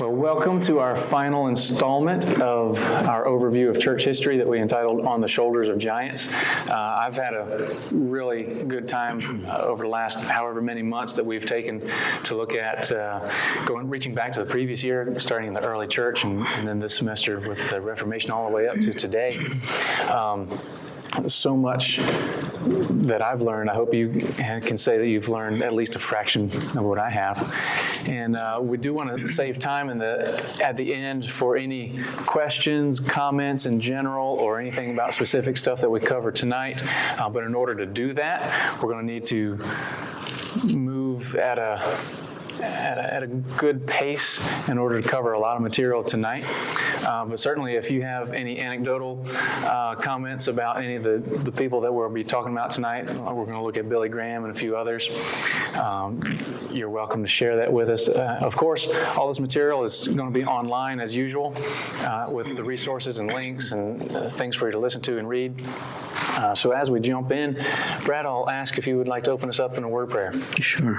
Well, welcome to our final installment of our overview of church history that we entitled On the Shoulders of Giants. Uh, I've had a really good time uh, over the last however many months that we've taken to look at uh, going, reaching back to the previous year, starting in the early church, and, and then this semester with the Reformation all the way up to today. Um, so much that I've learned. I hope you can say that you've learned at least a fraction of what I have. And uh, we do want to save time in the at the end for any questions, comments in general, or anything about specific stuff that we cover tonight. Uh, but in order to do that, we're going to need to move at a at a, at a, good pace in order to cover a lot of material tonight. Uh, but certainly, if you have any anecdotal uh, comments about any of the, the people that we'll be talking about tonight, uh, we're going to look at Billy Graham and a few others. Um, you're welcome to share that with us. Uh, of course, all this material is going to be online as usual uh, with the resources and links and uh, things for you to listen to and read. So as we jump in, Brad, I'll ask if you would like to open us up in a word prayer. Sure.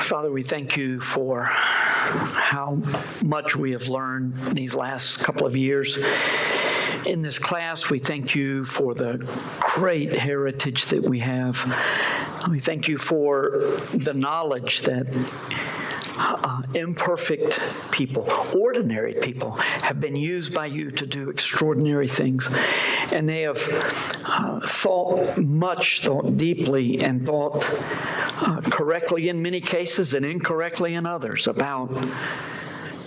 Father, we thank you for how much we have learned these last couple of years. In this class, we thank you for the great heritage that we have. We thank you for the knowledge that uh, imperfect people, ordinary people, have been used by you to do extraordinary things. And they have uh, thought much, thought deeply, and thought uh, correctly in many cases and incorrectly in others about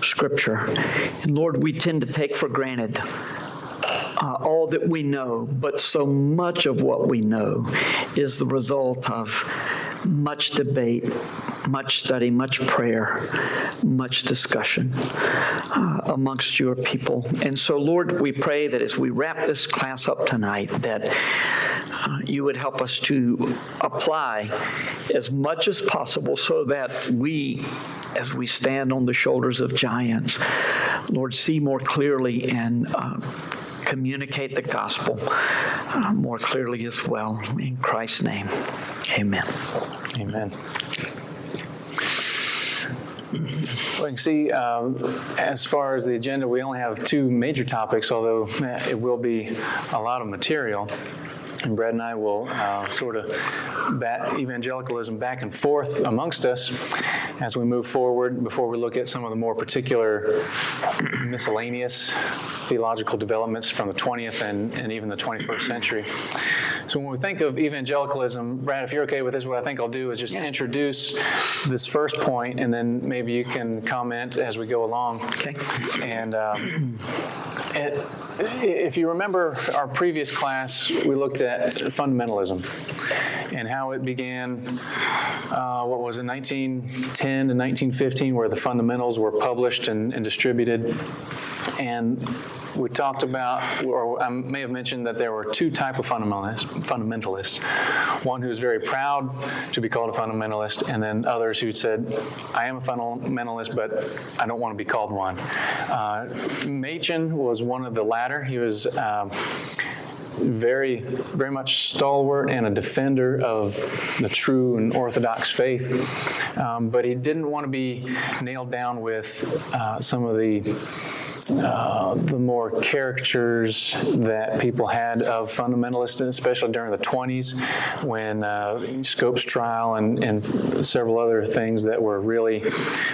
Scripture. And Lord, we tend to take for granted uh, all that we know, but so much of what we know is the result of much debate, much study, much prayer, much discussion uh, amongst your people. And so, Lord, we pray that as we wrap this class up tonight, that uh, you would help us to apply as much as possible so that we, as we stand on the shoulders of giants, Lord, see more clearly and uh, communicate the gospel uh, more clearly as well. In Christ's name, amen. Amen. Well, you can see um, as far as the agenda, we only have two major topics, although eh, it will be a lot of material. And Brad and I will uh, sort of bat evangelicalism back and forth amongst us as we move forward before we look at some of the more particular miscellaneous theological developments from the 20th and, and even the 21st century. So when we think of evangelicalism, Brad, if you're okay with this, what I think I'll do is just yeah. introduce this first point, and then maybe you can comment as we go along. Okay. And um, it, if you remember our previous class, we looked at fundamentalism and how it began, uh, what was it, 1910 to 1915, where the fundamentals were published and, and distributed. And we talked about, or I may have mentioned that there were two type of fundamentalists, fundamentalists. One who's very proud to be called a fundamentalist, and then others who said, "I am a fundamentalist, but I don't want to be called one." Uh, Machen was one of the latter. He was. Um, very, very much stalwart and a defender of the true and orthodox faith. Um, but he didn't want to be nailed down with uh, some of the uh, the more caricatures that people had of fundamentalists, especially during the 20s when uh, Scopes trial and, and several other things that were really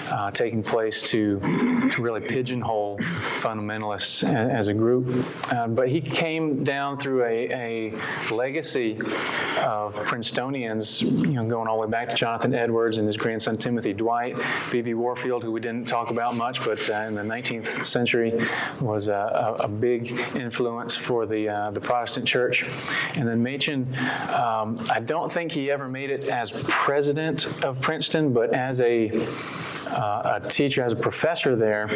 uh, taking place to, to really pigeonhole fundamentalists as a group. Uh, but he came down through a, a legacy of Princetonians, you know, going all the way back to Jonathan Edwards and his grandson Timothy Dwight, B.B. Warfield, who we didn't talk about much, but uh, in the 19th century was a, a big influence for the, uh, the Protestant church. And then Machen, um, I don't think he ever made it as president of Princeton, but as a, uh, a teacher, as a professor there,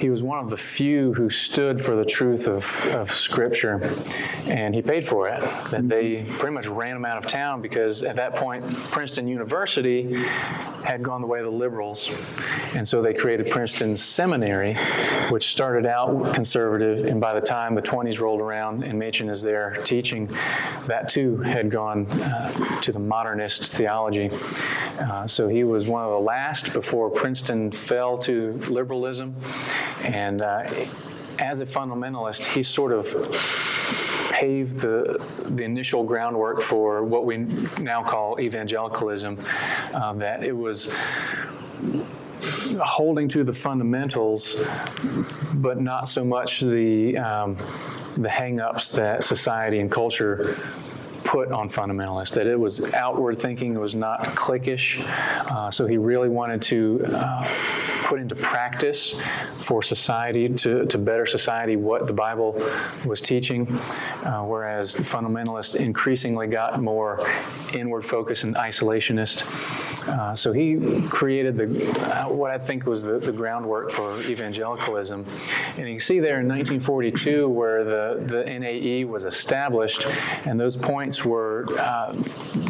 he was one of the few who stood for the truth of, of Scripture, and he paid for it. That they pretty much ran him out of town because at that point, Princeton University had gone the way of the liberals, and so they created Princeton Seminary, which started out conservative, and by the time the 20s rolled around and Machen is there teaching, that too had gone uh, to the modernist theology. Uh, so he was one of the last before Princeton fell to liberalism. And uh, as a fundamentalist, he sort of paved the, the initial groundwork for what we now call evangelicalism, uh, that it was holding to the fundamentals, but not so much the um, the hang-ups that society and culture put on fundamentalists, that it was outward thinking, it was not cliquish. Uh, so he really wanted to uh, put into practice for society, to, to better society, what the Bible was teaching, uh, whereas the fundamentalists increasingly got more inward focus and isolationist. Uh, so he created the uh, what I think was the, the groundwork for evangelicalism. And you can see there in 1942 where the, the NAE was established, and those points were, uh,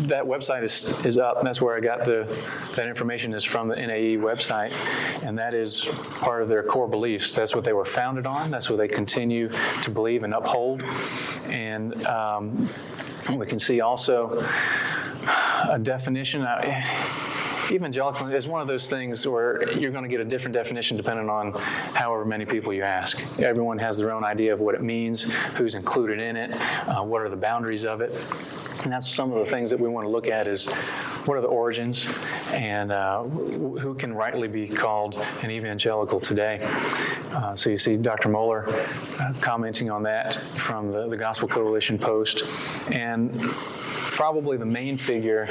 that website is, is up. That's where I got the, that information is from the NAE website, and that is part of their core beliefs. That's what they were founded on. That's what they continue to believe and uphold. And um, we can see also a definition. Uh, evangelical is one of those things where you're going to get a different definition depending on however many people you ask. Everyone has their own idea of what it means, who's included in it, uh, what are the boundaries of it. And that's some of the things that we want to look at is what are the origins and uh, who can rightly be called an evangelical today. Uh, so you see Dr. Mohler uh, commenting on that from the, the Gospel Coalition post. And probably the main figure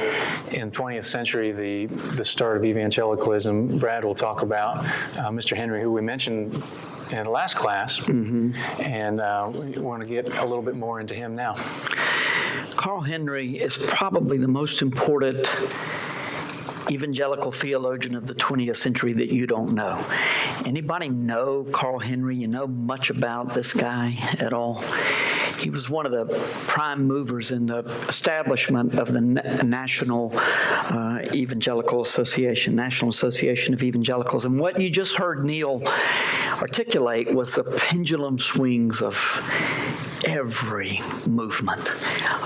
in 20th century, the, the start of evangelicalism. Brad will talk about uh, Mr. Henry, who we mentioned in the last class, mm-hmm. and uh, we want to get a little bit more into him now. Carl Henry is probably the most important evangelical theologian of the 20th century that you don't know. Anybody know Carl Henry? You know much about this guy at all? He was one of the prime movers in the establishment of the National uh, Evangelical Association, National Association of Evangelicals. And what you just heard Neil articulate was the pendulum swings of every movement.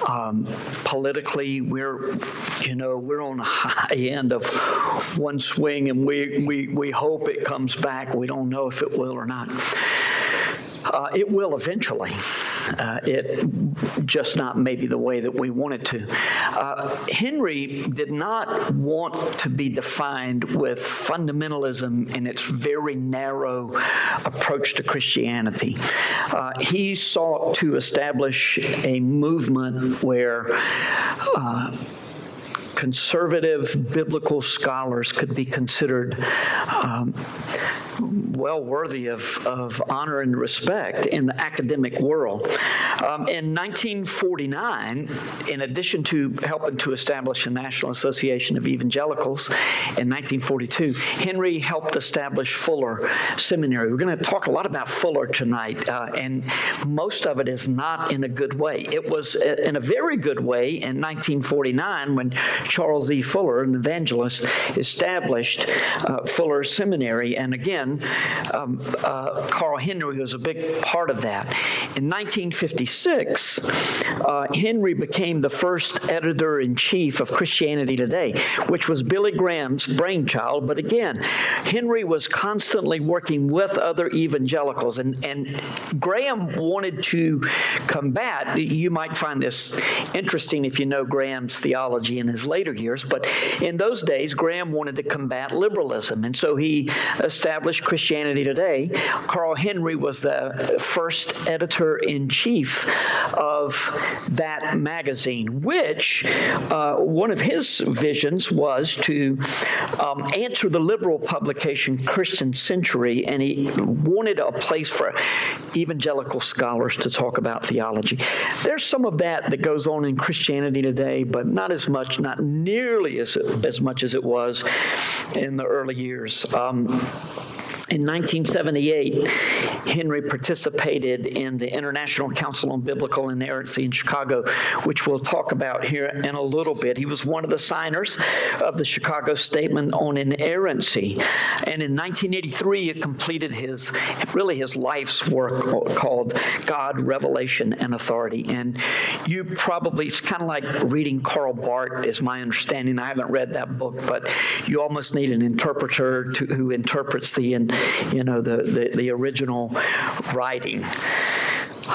Um, politically, we're, you know, we're on the high end of one swing, and we, we, we hope it comes back. We don't know if it will or not. Uh, it will eventually. Uh, it just not maybe the way that we wanted to. Uh, Henry did not want to be defined with fundamentalism in its very narrow approach to Christianity. Uh, he sought to establish a movement where uh, conservative biblical scholars could be considered um, well worthy of, of honor and respect in the academic world. Um, in 1949, in addition to helping to establish the National Association of Evangelicals in 1942, Henry helped establish Fuller Seminary. We're going to talk a lot about Fuller tonight, uh, and most of it is not in a good way. It was in a very good way in 1949 when Charles E. Fuller, an evangelist, established uh, Fuller Seminary. And again, um, uh, Carl Henry was a big part of that. In 1956, uh, Henry became the first editor in chief of Christianity Today, which was Billy Graham's brainchild. But again, Henry was constantly working with other evangelicals, and, and Graham wanted to combat. You might find this interesting if you know Graham's theology in his later years, but in those days, Graham wanted to combat liberalism, and so he established Christianity Today, Carl Henry was the first editor in chief of that magazine, which uh, one of his visions was to um, answer the liberal publication Christian Century, and he wanted a place for evangelical scholars to talk about theology. There's some of that that goes on in Christianity today, but not as much, not nearly as, as much as it was in the early years. Um, In 1978, Henry participated in the International Council on Biblical Inerrancy in Chicago, which we'll talk about here in a little bit. He was one of the signers of the Chicago Statement on Inerrancy. And in 1983, he completed his, really his life's work called God, Revelation, and Authority. And you probably, it's kind of like reading Karl Barth, is my understanding. I haven't read that book, but you almost need an interpreter to, who interprets the, you know, the, the, the original writing.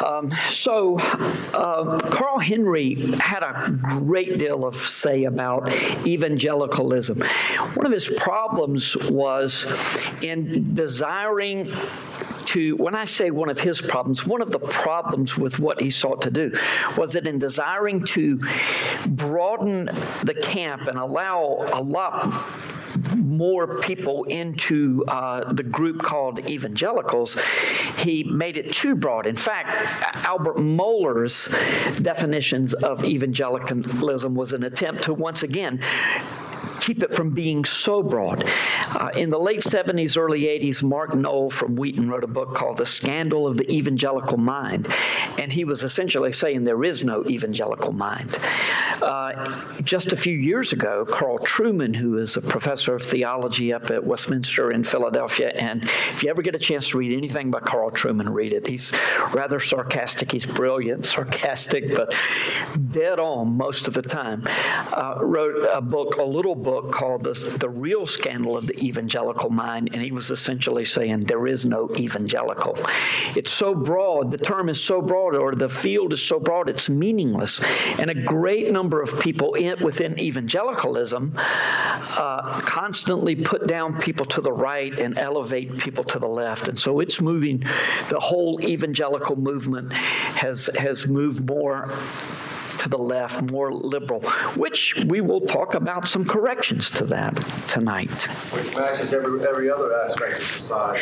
Um, so, uh, Carl Henry had a great deal of say about evangelicalism. One of his problems was in desiring to, when I say one of his problems, one of the problems with what he sought to do was that in desiring to broaden the camp and allow a lot more people into uh, the group called evangelicals, he made it too broad. In fact, Albert Mohler's definitions of evangelicalism was an attempt to once again keep it from being so broad. Uh, in the late 70s, early 80s, Mark Noll from Wheaton wrote a book called The Scandal of the Evangelical Mind, and he was essentially saying there is no evangelical mind. Uh, just a few years ago, Carl Trueman, who is a professor of theology up at Westminster in Philadelphia, and if you ever get a chance to read anything by Carl Trueman, read it. He's rather sarcastic. He's brilliant, sarcastic, but dead on most of the time. Uh, wrote a book, a little book called the, the Real Scandal of the Evangelical Mind, and he was essentially saying there is no evangelical. It's so broad, the term is so broad, or the field is so broad, it's meaningless. And a great number of people in, within evangelicalism uh, constantly put down people to the right and elevate people to the left. And so it's moving, the whole evangelical movement has, has moved more to the left, more liberal, which we will talk about some corrections to that tonight. Which matches every, every other aspect of society.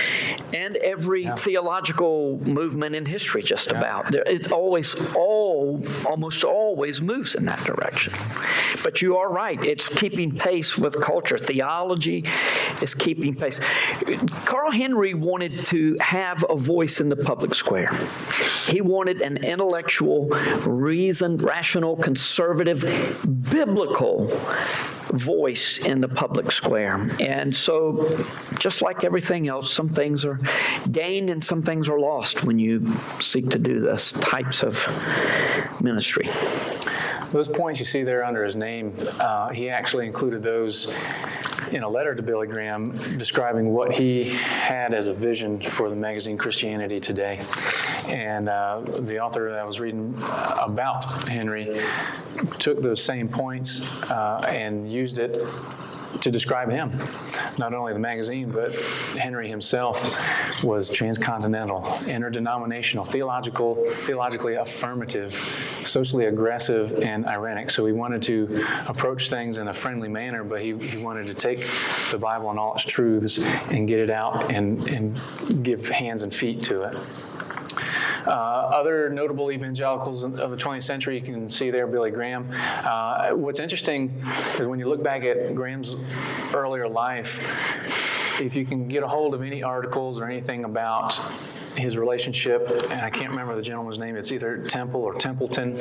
And every yeah. theological movement in history, just yeah. about. There, it always, all, almost always moves in that direction. But you are right, it's keeping pace with culture. Theology is keeping pace. Carl Henry wanted to have a voice in the public square. He wanted an intellectual, reasoned, rational rational, conservative, biblical voice in the public square. And so, just like everything else, some things are gained and some things are lost when you seek to do this types of ministry. Those points you see there under his name, uh, he actually included those in a letter to Billy Graham describing what he had as a vision for the magazine Christianity Today. And uh, the author that I was reading about Henry took those same points uh, and used it to describe him. Not only the magazine, but Henry himself was transcontinental, interdenominational, theological, theologically affirmative, socially aggressive, and ironic. So he wanted to approach things in a friendly manner, but he, he wanted to take the Bible and all its truths and get it out and, and give hands and feet to it. Uh, other notable evangelicals of the 20th century, you can see there Billy Graham. Uh, what's interesting is when you look back at Graham's earlier life, if you can get a hold of any articles or anything about his relationship, and I can't remember the gentleman's name, it's either Temple or Templeton,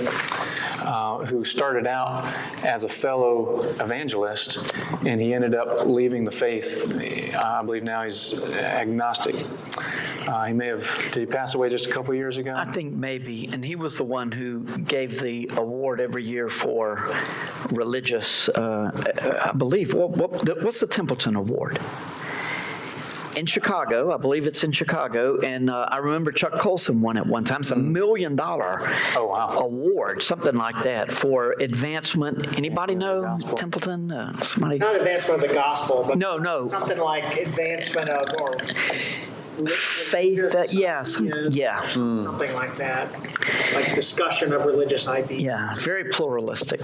uh, who started out as a fellow evangelist, and he ended up leaving the faith. I believe now he's agnostic. Uh, he may have, did he pass away just a couple years ago? I think maybe, and he was the one who gave the award every year for religious, uh, I believe, what, what, what's the Templeton Award? in Chicago. I believe it's in Chicago. And uh, I remember Chuck Colson won it one time. It's a mm-hmm. million dollar oh, wow. award, something like that, for advancement. Anybody know Templeton? Uh, somebody? It's not advancement of the gospel, but no, no, something like advancement of or faith that yeah some, yeah mm. something like that like discussion of religious ideas yeah very pluralistic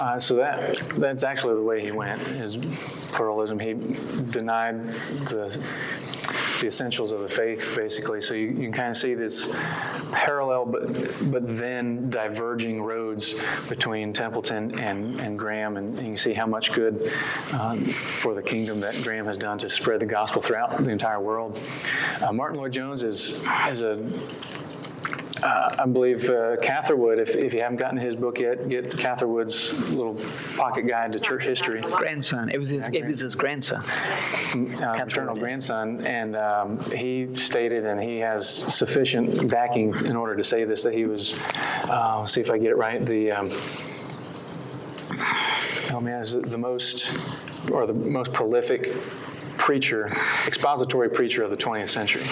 uh, so that that's actually the way he went is pluralism. He denied the the essentials of the faith, basically. So you, you can kind of see this parallel, but but then diverging roads between Templeton and, and Graham, and, and you see how much good um, for the kingdom that Graham has done to spread the gospel throughout the entire world. Uh, Martyn Lloyd Jones is is a uh, I believe uh, Catherwood, if, if you haven't gotten his book yet, get Catherwood's little pocket guide to church history. Grandson, it was his, it was his grandson. uh, paternal grandson, and um, he stated, and he has sufficient backing in order to say this, that he was, uh, see if I get it right, the, um, oh man, is the most, or the most prolific preacher, expository preacher of the 20th century.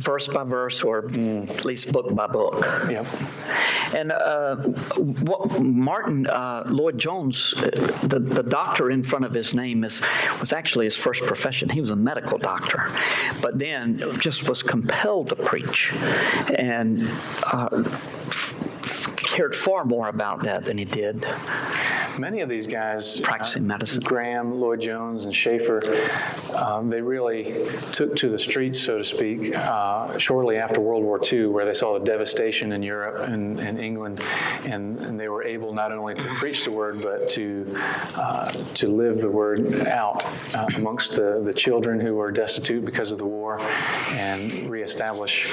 Verse by verse or at least book by book. Yep. And uh, what Martyn uh, Lloyd Jones, uh, the, the doctor in front of his name is was actually his first profession. He was a medical doctor, but then just was compelled to preach, and. Uh, cared far more about that than he did Many of these guys, practicing uh, medicine. Graham, Lloyd Jones, and Schaeffer, um, they really took to the streets, so to speak, uh, shortly after World War II, where they saw the devastation in Europe and, and England, and, and they were able not only to preach the word, but to uh, to live the word out uh, amongst the, the children who were destitute because of the war, and reestablish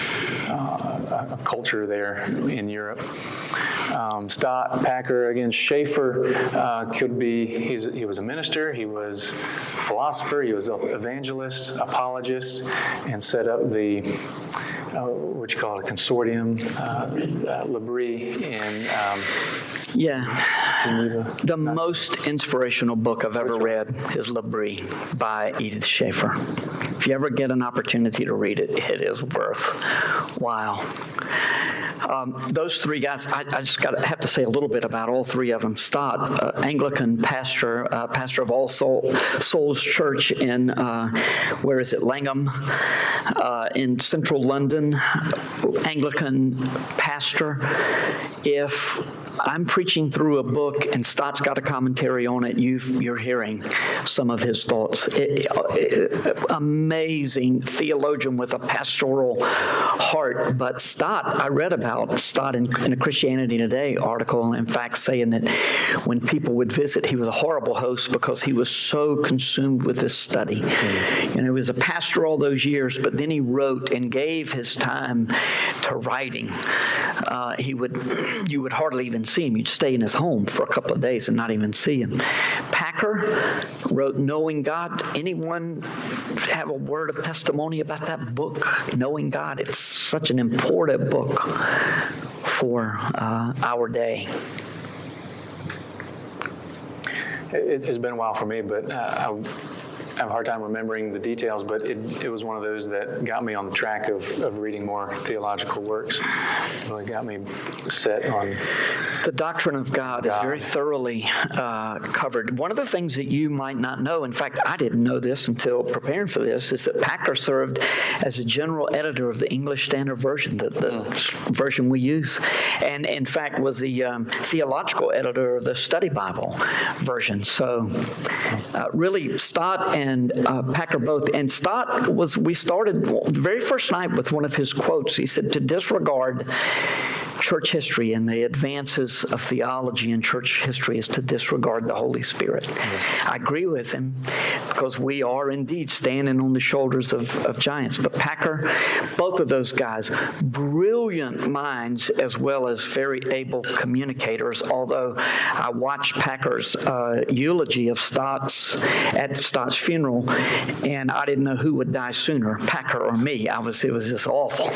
uh, a, a culture there in Europe. Um, Stott, Packer, again, Schaeffer uh, could be, he's, he was a minister, he was a philosopher, he was an evangelist, apologist, and set up the, uh, what you call it, a consortium, uh, uh, L'Abri in um, Yeah. Geneva. The most inspirational book I've ever read is L'Abri by Edith Schaeffer. If you ever get an opportunity to read it, it is worth while. Um, those three guys, I, I just got to have to say a little bit about all three of them. Stott, uh, Anglican pastor, uh, pastor of All Soul, Souls Church in, uh, where is it, Langham, uh, in central London, Anglican pastor. If I'm preaching through a book and Stott's got a commentary on it, you you're hearing some of his thoughts. It, it, amazing theologian with a pastoral heart. But Stott, I read about Stott in, in a Christianity Today article, in fact, saying that when people would visit, he was a horrible host because he was so consumed with this study. And he was a pastor all those years, but then he wrote and gave his time to writing. Uh, he would, you would hardly even see him. You'd stay in his home for a couple of days and not even see him. Packer wrote Knowing God. Anyone have a word of testimony about that book, Knowing God? It's such an important book for uh, our day. It, has been a while for me, but uh, I I have a hard time remembering the details, but it, it was one of those that got me on the track of, of reading more theological works. It really got me set on. The doctrine of God, is very thoroughly uh, covered. One of the things that you might not know, in fact, I didn't know this until preparing for this, is that Packer served as a general editor of the English Standard Version, the, the version we use, and in fact was the um, theological editor of the Study Bible version. So, uh, really, Stott and uh, Packer both. And Stott was, we started the very first night with one of his quotes. He said, To disregard church history and the advances of theology in church history is to disregard the Holy Spirit. I agree with him because we are indeed standing on the shoulders of, of giants. But Packer, both of those guys, brilliant minds as well as very able communicators. Although I watched Packer's uh, eulogy of Stott's at Stott's funeral, and I didn't know who would die sooner, Packer or me. I was it was just awful.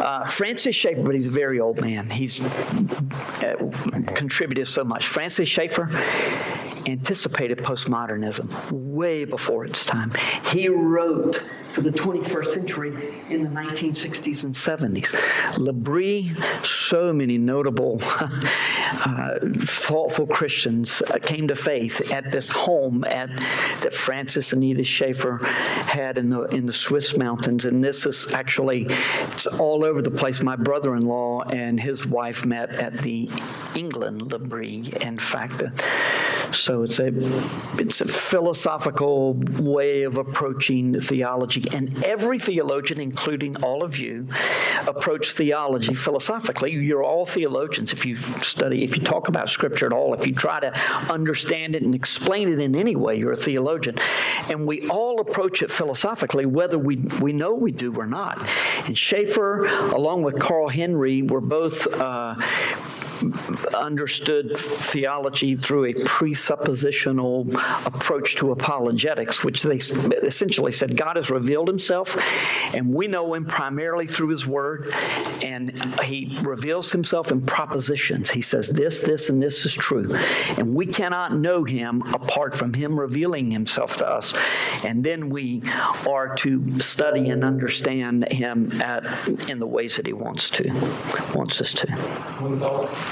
Uh, Francis Schaeffer, but he's very old man. He's uh, contributed so much. Francis Schaeffer anticipated postmodernism way before its time. He wrote for the 21st century in the 1960s and 70s. L'Abri, so many notable, uh, thoughtful Christians uh, came to faith at this home at that Francis and Edith Schaeffer had in the in the Swiss mountains, and this is actually it's all over the place. My brother-in-law and his wife met at the England L'Abri, in fact. Uh, So it's a it's a philosophical way of approaching theology, and every theologian, including all of you, approach theology philosophically. You're all theologians. If you study, if you talk about Scripture at all, if you try to understand it and explain it in any way, you're a theologian. And we all approach it philosophically, whether we we know we do or not. And Schaeffer, along with Carl Henry, were both. Uh, understood theology through a presuppositional approach to apologetics, which they essentially said God has revealed himself, and we know him primarily through his word, and he reveals himself in propositions. He says, This, this, and this is true. And we cannot know him apart from him revealing himself to us. And then we are to study and understand him at, in the ways that he wants to, wants us to.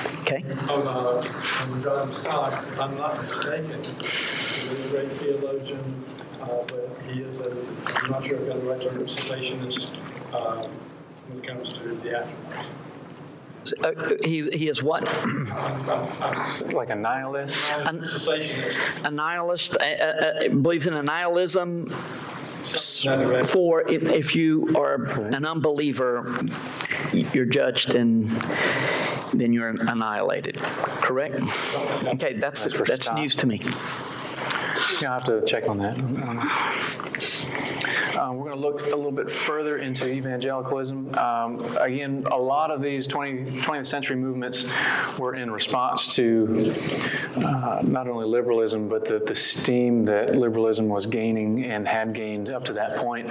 One thought Okay? on, uh, on John Stott, if I'm not mistaken, he's a great theologian, uh, but he is a, I'm not sure if I've got the right term, cessationist, uh, when it comes to the astronauts. Uh, he, he is what? I'm- I'm- Like a nihilist? I'm a Cessationist. A nihilist, uh, uh, uh, believes in a nihilism Something to that effect. for if, if you are an unbeliever, you're judged and then you're annihilated, correct? Okay, that's, That's that's news to me. Yeah, I'll have to check on that. Um, we're going to look a little bit further into evangelicalism. Um, again, a lot of these 20, 20th century movements were in response to uh, not only liberalism, but the, the steam that liberalism was gaining and had gained up to that point.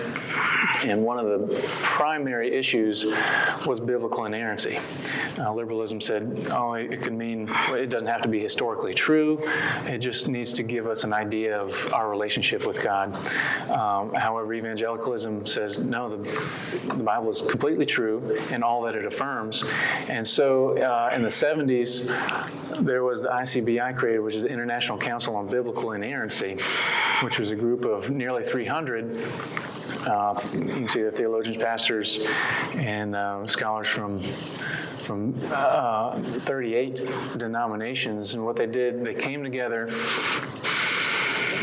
And one of the primary issues was biblical inerrancy. Uh, liberalism said, oh, it could mean, well, it doesn't have to be historically true. It just needs to give us an idea of our relationship with God. Um, however, evangelicalism says, no, the, the Bible is completely true in all that it affirms. And so uh, in the 70s, there was the ICBI created, which is the International Council on Biblical Inerrancy, which was a group of nearly 300 uh, you can see the theologians, pastors, and uh, scholars from from uh, 38 denominations. And what they did, they came together.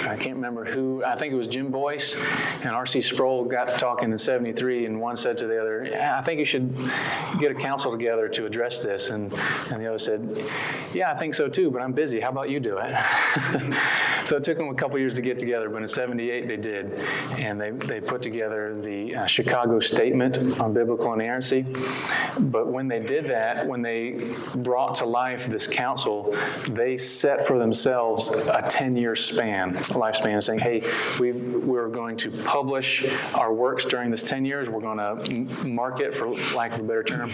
I can't remember who, I think it was Jim Boice and R.C. Sproul got to talking in 73, and one said to the other, "Yeah, I think you should get a council together to address this. And, and the other said, Yeah, I think so too, but I'm busy. How about you do it? so it took them a couple years to get together, but in 78 they did. And they, they put together the uh, Chicago Statement on Biblical Inerrancy. But when they did that, when they brought to life this council, they set for themselves a 10 year span, lifespan, saying, hey, we've, we're going to publish our works during this 10 years. We're going to market, for lack of a better term,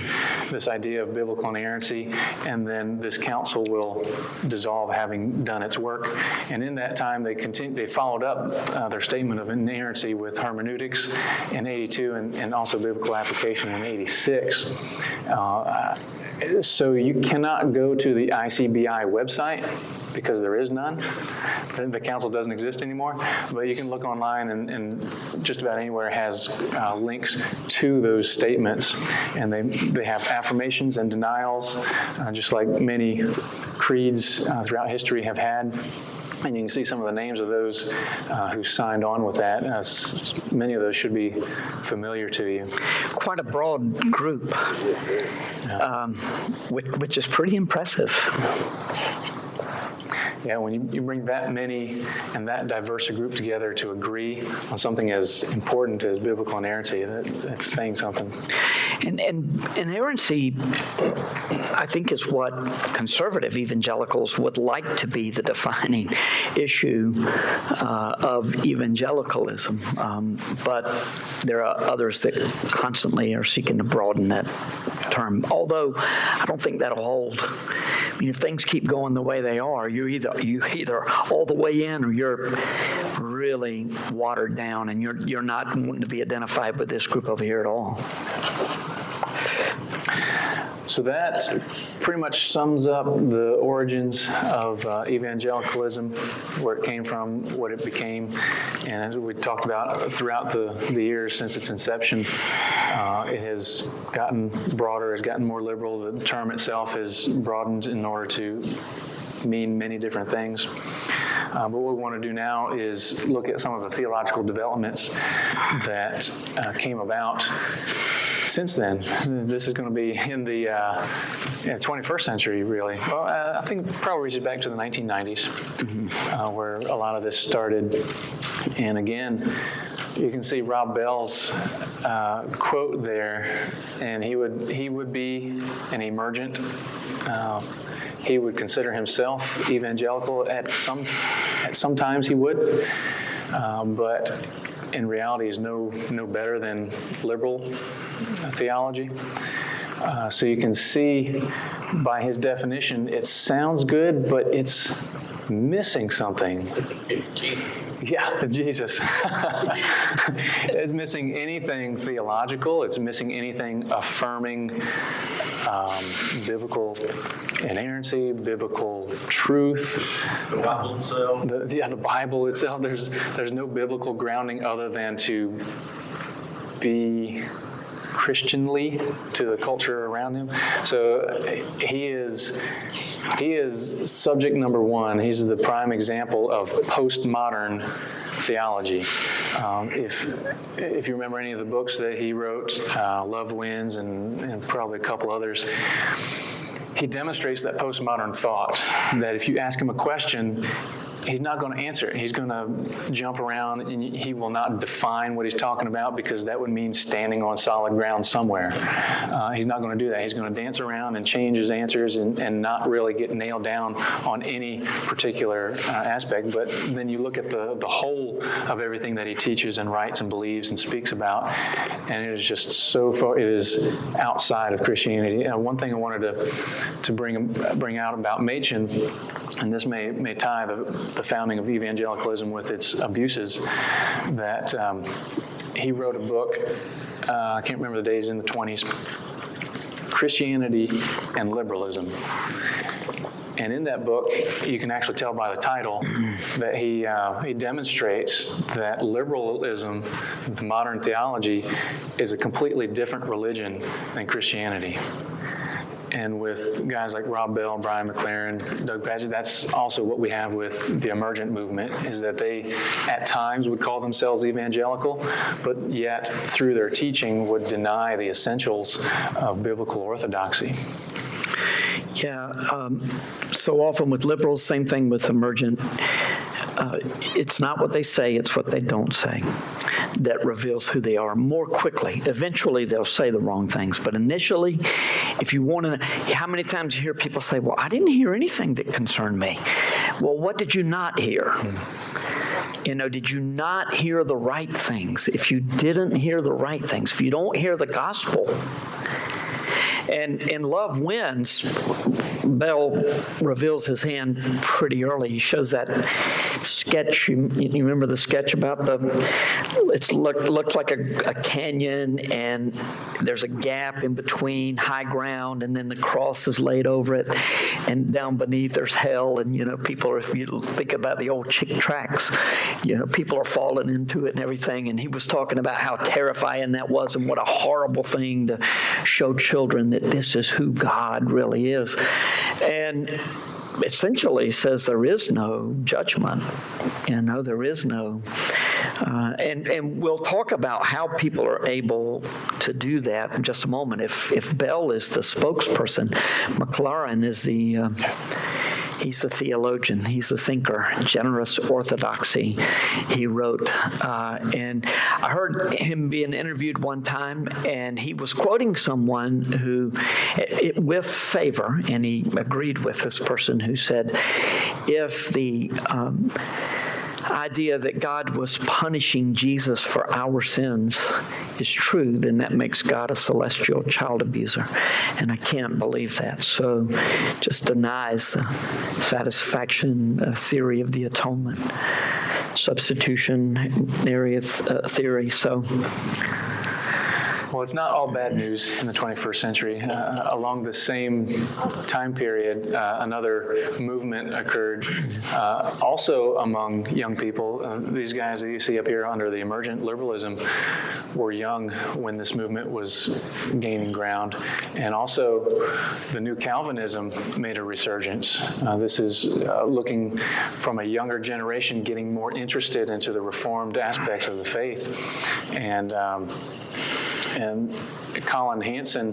this idea of biblical inerrancy. And then this council will dissolve having done its work. And in that time, they continue, they followed up uh, their statement of inerrancy with hermeneutics in 82 and, and also biblical application in 86. Uh, so you cannot go to the ICBI website because there is none. The, the council doesn't exist anymore, but you can look online and, and just about anywhere has uh, links to those statements. And they, they have affirmations and denials, uh, just like many creeds uh, throughout history have had. And you can see some of the names of those uh, who signed on with that. Uh, s- many of those should be familiar to you. Quite a broad group, um, which, which is pretty impressive. Yeah, when you, you bring that many and that diverse a group together to agree on something as important as biblical inerrancy, that, that's saying something. And, and inerrancy, I think, is what conservative evangelicals would like to be the defining issue uh, of evangelicalism. Um, but there are others that constantly are seeking to broaden that term. Although I don't think that'll hold. If things keep going the way they are, you either you either all the way in or you're really watered down, and you're you're not wanting to be identified with this group over here at all. So that pretty much sums up the origins of uh, evangelicalism, where it came from, what it became, and as we talked about throughout the, the years since its inception, uh, it has gotten broader, has gotten more liberal. The term itself has broadened in order to mean many different things. Uh, But what we want to do now is look at some of the theological developments that uh, came about since then. This is going to be in the uh, yeah, 21st century, really. Well, uh, I think it probably reaches back to the 1990s, uh, where a lot of this started. And again, you can see Rob Bell's uh, quote there, and he would he would be an emergent. Uh, he would consider himself evangelical at some at some times he would, um, but in reality is no no better than liberal theology. Uh, so you can see by his definition, it sounds good, but it's missing something. Yeah, Jesus. it's missing anything theological. It's missing anything affirming um, biblical inerrancy, biblical truth. The Bible itself. The, yeah, the Bible itself. There's there's no biblical grounding other than to be Christianly to the culture around him. So he is he is subject number one. He's the prime example of postmodern theology. Um, if if you remember any of the books that he wrote, uh, Love Wins, and, and probably a couple others. He demonstrates that postmodern thought that if you ask him a question, he's not going to answer it. He's going to jump around and he will not define what he's talking about because that would mean standing on solid ground somewhere. Uh, he's not going to do that. He's going to dance around and change his answers and, and not really get nailed down on any particular uh, aspect. But then you look at the, the whole of everything that he teaches and writes and believes and speaks about, and it is just so far, it is outside of Christianity. And one thing I wanted to, to bring, bring out about Machen, and this may, may tie the, the founding of evangelicalism with its abuses, that um, he wrote a book, uh, I can't remember the days, in the 20s, Christianity and Liberalism. And in that book, you can actually tell by the title that he, uh, he demonstrates that liberalism, the modern theology, is a completely different religion than Christianity. And with guys like Rob Bell, Brian McLaren, Doug Pagitt, that's also what we have with the emergent movement, is that they at times would call themselves evangelical, but yet through their teaching would deny the essentials of biblical orthodoxy. Yeah, um, so often with liberals, same thing with emergent. Uh, it's not what they say, it's what they don't say that reveals who they are more quickly. Eventually, they'll say the wrong things, but initially, if you want to, how many times you hear people say, Well, I didn't hear anything that concerned me? Well, what did you not hear? You know, did you not hear the right things? If you didn't hear the right things, if you don't hear the gospel, and and Love Wins, Bell reveals his hand pretty early. He shows that sketch. You, you remember the sketch about the? It look, looks like a, a canyon, and there's a gap in between high ground, and then the cross is laid over it, and down beneath there's hell. And you know, people are. If you think about the old Chick tracts, you know, people are falling into it and everything. And he was talking about how terrifying that was, and what a horrible thing to show children that this is who God really is. And essentially says there is no judgment. You know, there is no. Uh, and, and we'll talk about how people are able to do that in just a moment. If, if Bell is the spokesperson, McLaren is the. Uh, He's the theologian, he's the thinker, generous orthodoxy, he wrote. Uh, and I heard him being interviewed one time, and he was quoting someone who, it, with favor, and he agreed with this person who said, if the um, idea that God was punishing Jesus for our sins is true, then that makes God a celestial child abuser. And I can't believe that. So just denies the satisfaction uh, theory of the atonement, substitutionary uh, theory. So Well, it's not all bad news in the 21st century. Uh, along the same time period, uh, another movement occurred, uh, also among young people. Uh, these guys that you see up here under the emergent liberalism were young when this movement was gaining ground. And also, the new Calvinism made a resurgence. Uh, this is uh, looking from a younger generation getting more interested into the reformed aspect of the faith. And um, and Colin Hansen,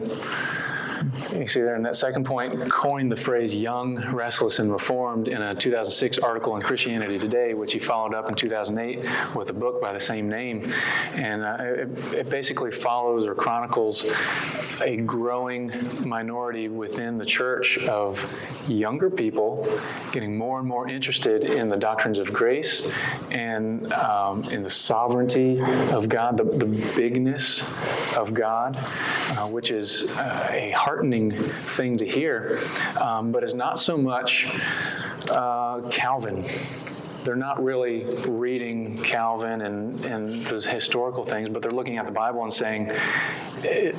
you see there in that second point, coined the phrase young, restless, and reformed in a 2006 article in Christianity Today, which he followed up in 2008 with a book by the same name. And uh, it, it basically follows or chronicles a growing minority within the church of younger people getting more and more interested in the doctrines of grace and um, in the sovereignty of God, the, the bigness of God, uh, which is uh, a heartening thing to hear, um, but it's not so much uh, Calvin they're not really reading Calvin and, and those historical things, but they're looking at the Bible and saying,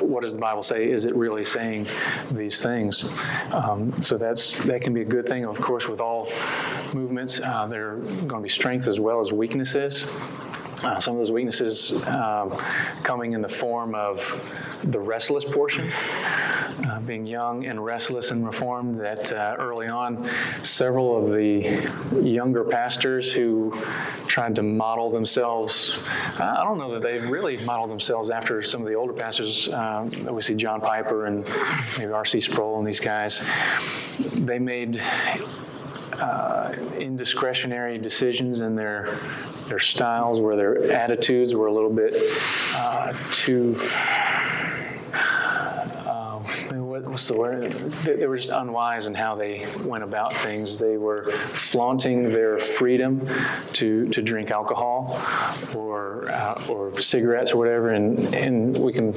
what does the Bible say? Is it really saying these things? Um, so that's that can be a good thing. Of course, with all movements, uh, there are going to be strengths as well as weaknesses. Uh, some of those weaknesses um, coming in the form of the restless portion, uh, being young and restless and reformed. That uh, early on, several of the younger pastors who tried to model themselves, I don't know that they really modeled themselves after some of the older pastors. Um, we see John Piper and maybe R.C. Sproul and these guys. They made uh, indiscretionary decisions in their their styles, where their attitudes were a little bit uh, too. What, what's the word? They, they were just unwise in how they went about things. They were flaunting their freedom to to drink alcohol or uh, or cigarettes or whatever, and and we can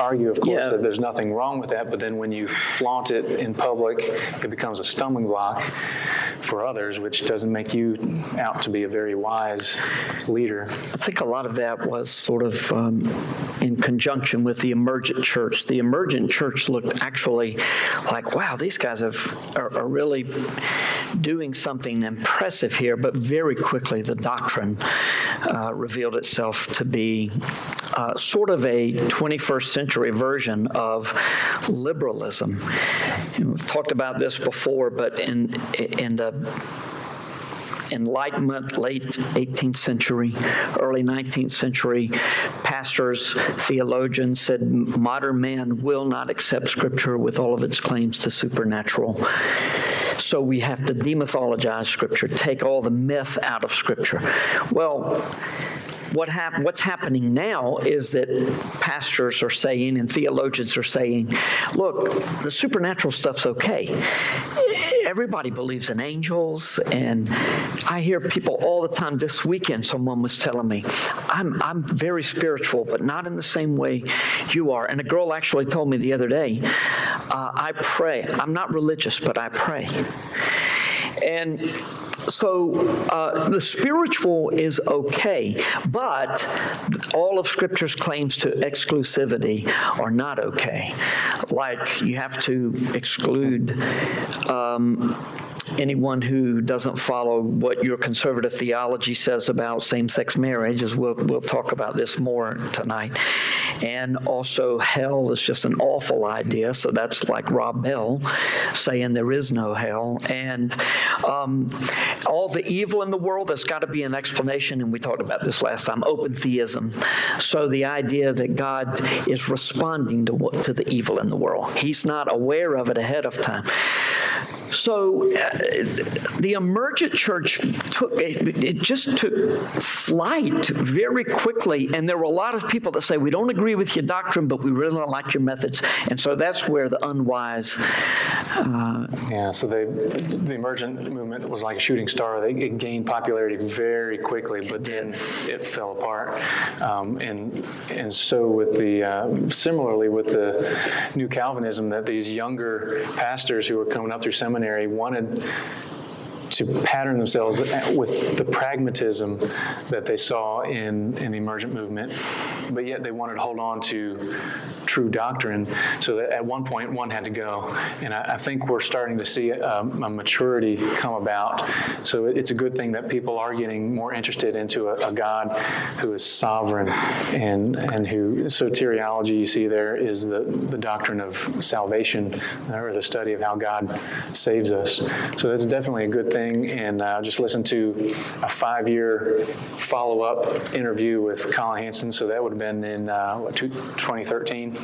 argue, of course, Yeah. that there's nothing wrong with that. But then when you flaunt it in public, it becomes a stumbling block for others, which doesn't make you out to be a very wise leader. I think a lot of that was sort of um, in conjunction with the emergent church. The emergent church looked actually like, wow, these guys have, are, are really doing something impressive here, but very quickly the doctrine uh, revealed itself to be uh, sort of a 21st century version of liberalism. And we've talked about this before, but in in the Enlightenment, late 18th century, early 19th century, pastors, theologians said modern man will not accept Scripture with all of its claims to supernatural. So we have to demythologize Scripture, take all the myth out of Scripture. Well, what hap- what's happening now is that pastors are saying and theologians are saying, look, the supernatural stuff's okay. Everybody believes in angels, and I hear people all the time. This weekend, someone was telling me, I'm, I'm very spiritual, but not in the same way you are. And a girl actually told me the other day, uh, I pray. I'm not religious, but I pray. And so uh, the spiritual is okay, but all of Scripture's claims to exclusivity are not okay. Like you have to exclude. Um, anyone who doesn't follow what your conservative theology says about same-sex marriage, as we'll, we'll talk about this more tonight. And also hell is just an awful idea, so that's like Rob Bell saying there is no hell. And um, all the evil in the world, there's got to be an explanation, and we talked about this last time, open theism. So the idea that God is responding to, to the evil in the world. He's not aware of it ahead of time. So uh, the emergent church took it, it just took flight very quickly, and there were a lot of people that say we don't agree with your doctrine, but we really don't like your methods, and so that's where the unwise. Uh, Yeah, so they, the emergent movement was like a shooting star. They it gained popularity very quickly, but then it fell apart. Um, and and so with the uh, similarly with the new Calvinism, that these younger pastors who were coming up through seminary wanted to pattern themselves with the pragmatism that they saw in, in the emergent movement, but yet they wanted to hold on to true doctrine. So that at one point, one had to go. And I, I think we're starting to see a, a maturity come about. So it's a good thing that people are getting more interested into a, a God who is sovereign and, and who, soteriology you see there is the, the doctrine of salvation or the study of how God saves us. So that's definitely a good thing. And uh, just listen to a five-year follow-up interview with Collin Hansen. So that would have been in uh, what, 2013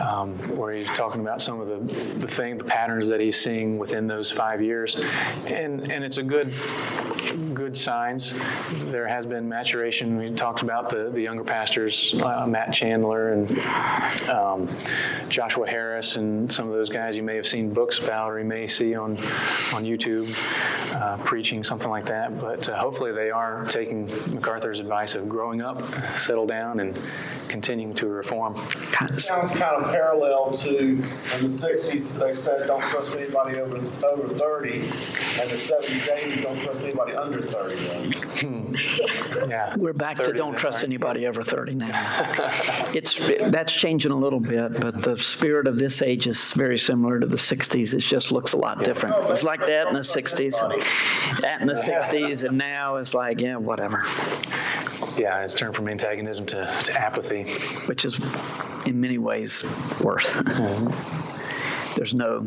um, where he's talking about some of the, the thing, the patterns that he's seeing within those five years. And, and it's a good, good signs. There has been maturation. We talked about the, the younger pastors, uh, Matt Chandler and um, Joshua Harris and some of those guys you may have seen books about or you may see on, on YouTube uh, preaching, something like that. But uh, hopefully they are taking MacArthur's advice of growing up, settle down, and continuing to reform. Sounds kind of parallel to, in the sixties, they said, don't trust anybody over, over thirty, and the seventies, eighties, don't trust anybody under thirty. Yeah. We're back to don't trust right. anybody over 30 now. It's, that's changing a little bit, but the spirit of this age is very similar to the 60s. It just looks a lot different. It was like that in the 60s, that in the 60s, and now it's like, yeah, whatever, Yeah, it's turned from antagonism to, to apathy. which is in many ways worse. There's no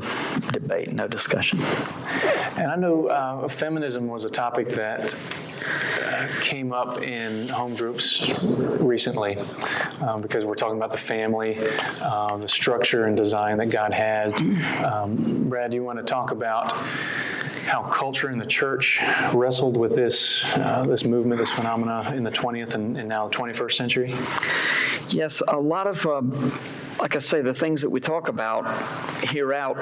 debate, no discussion. And I know uh, feminism was a topic that came up in home groups recently um, because we're talking about the family, uh, the structure and design that God has. Um, Brad, do you want to talk about how culture in the church wrestled with this uh, this movement, this phenomena in the 20th and, and now the 21st century? Yes, a lot of, um, like I say, the things that we talk about here out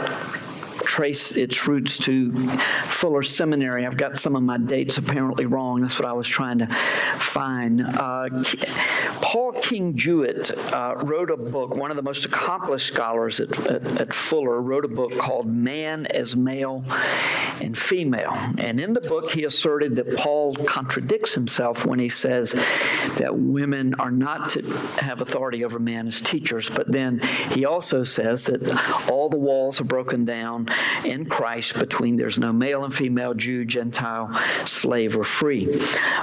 trace its roots to Fuller Seminary. I've got some of my dates apparently wrong. That's what I was trying to find. Uh, Paul King Jewett uh, wrote a book, one of the most accomplished scholars at, at, at Fuller, wrote a book called Man as Male and Female. And in the book, he asserted that Paul contradicts himself when he says that women are not to have authority over men as teachers, but then he also says that all the walls are broken down in Christ between there's no male and female, Jew, Gentile, slave, or free.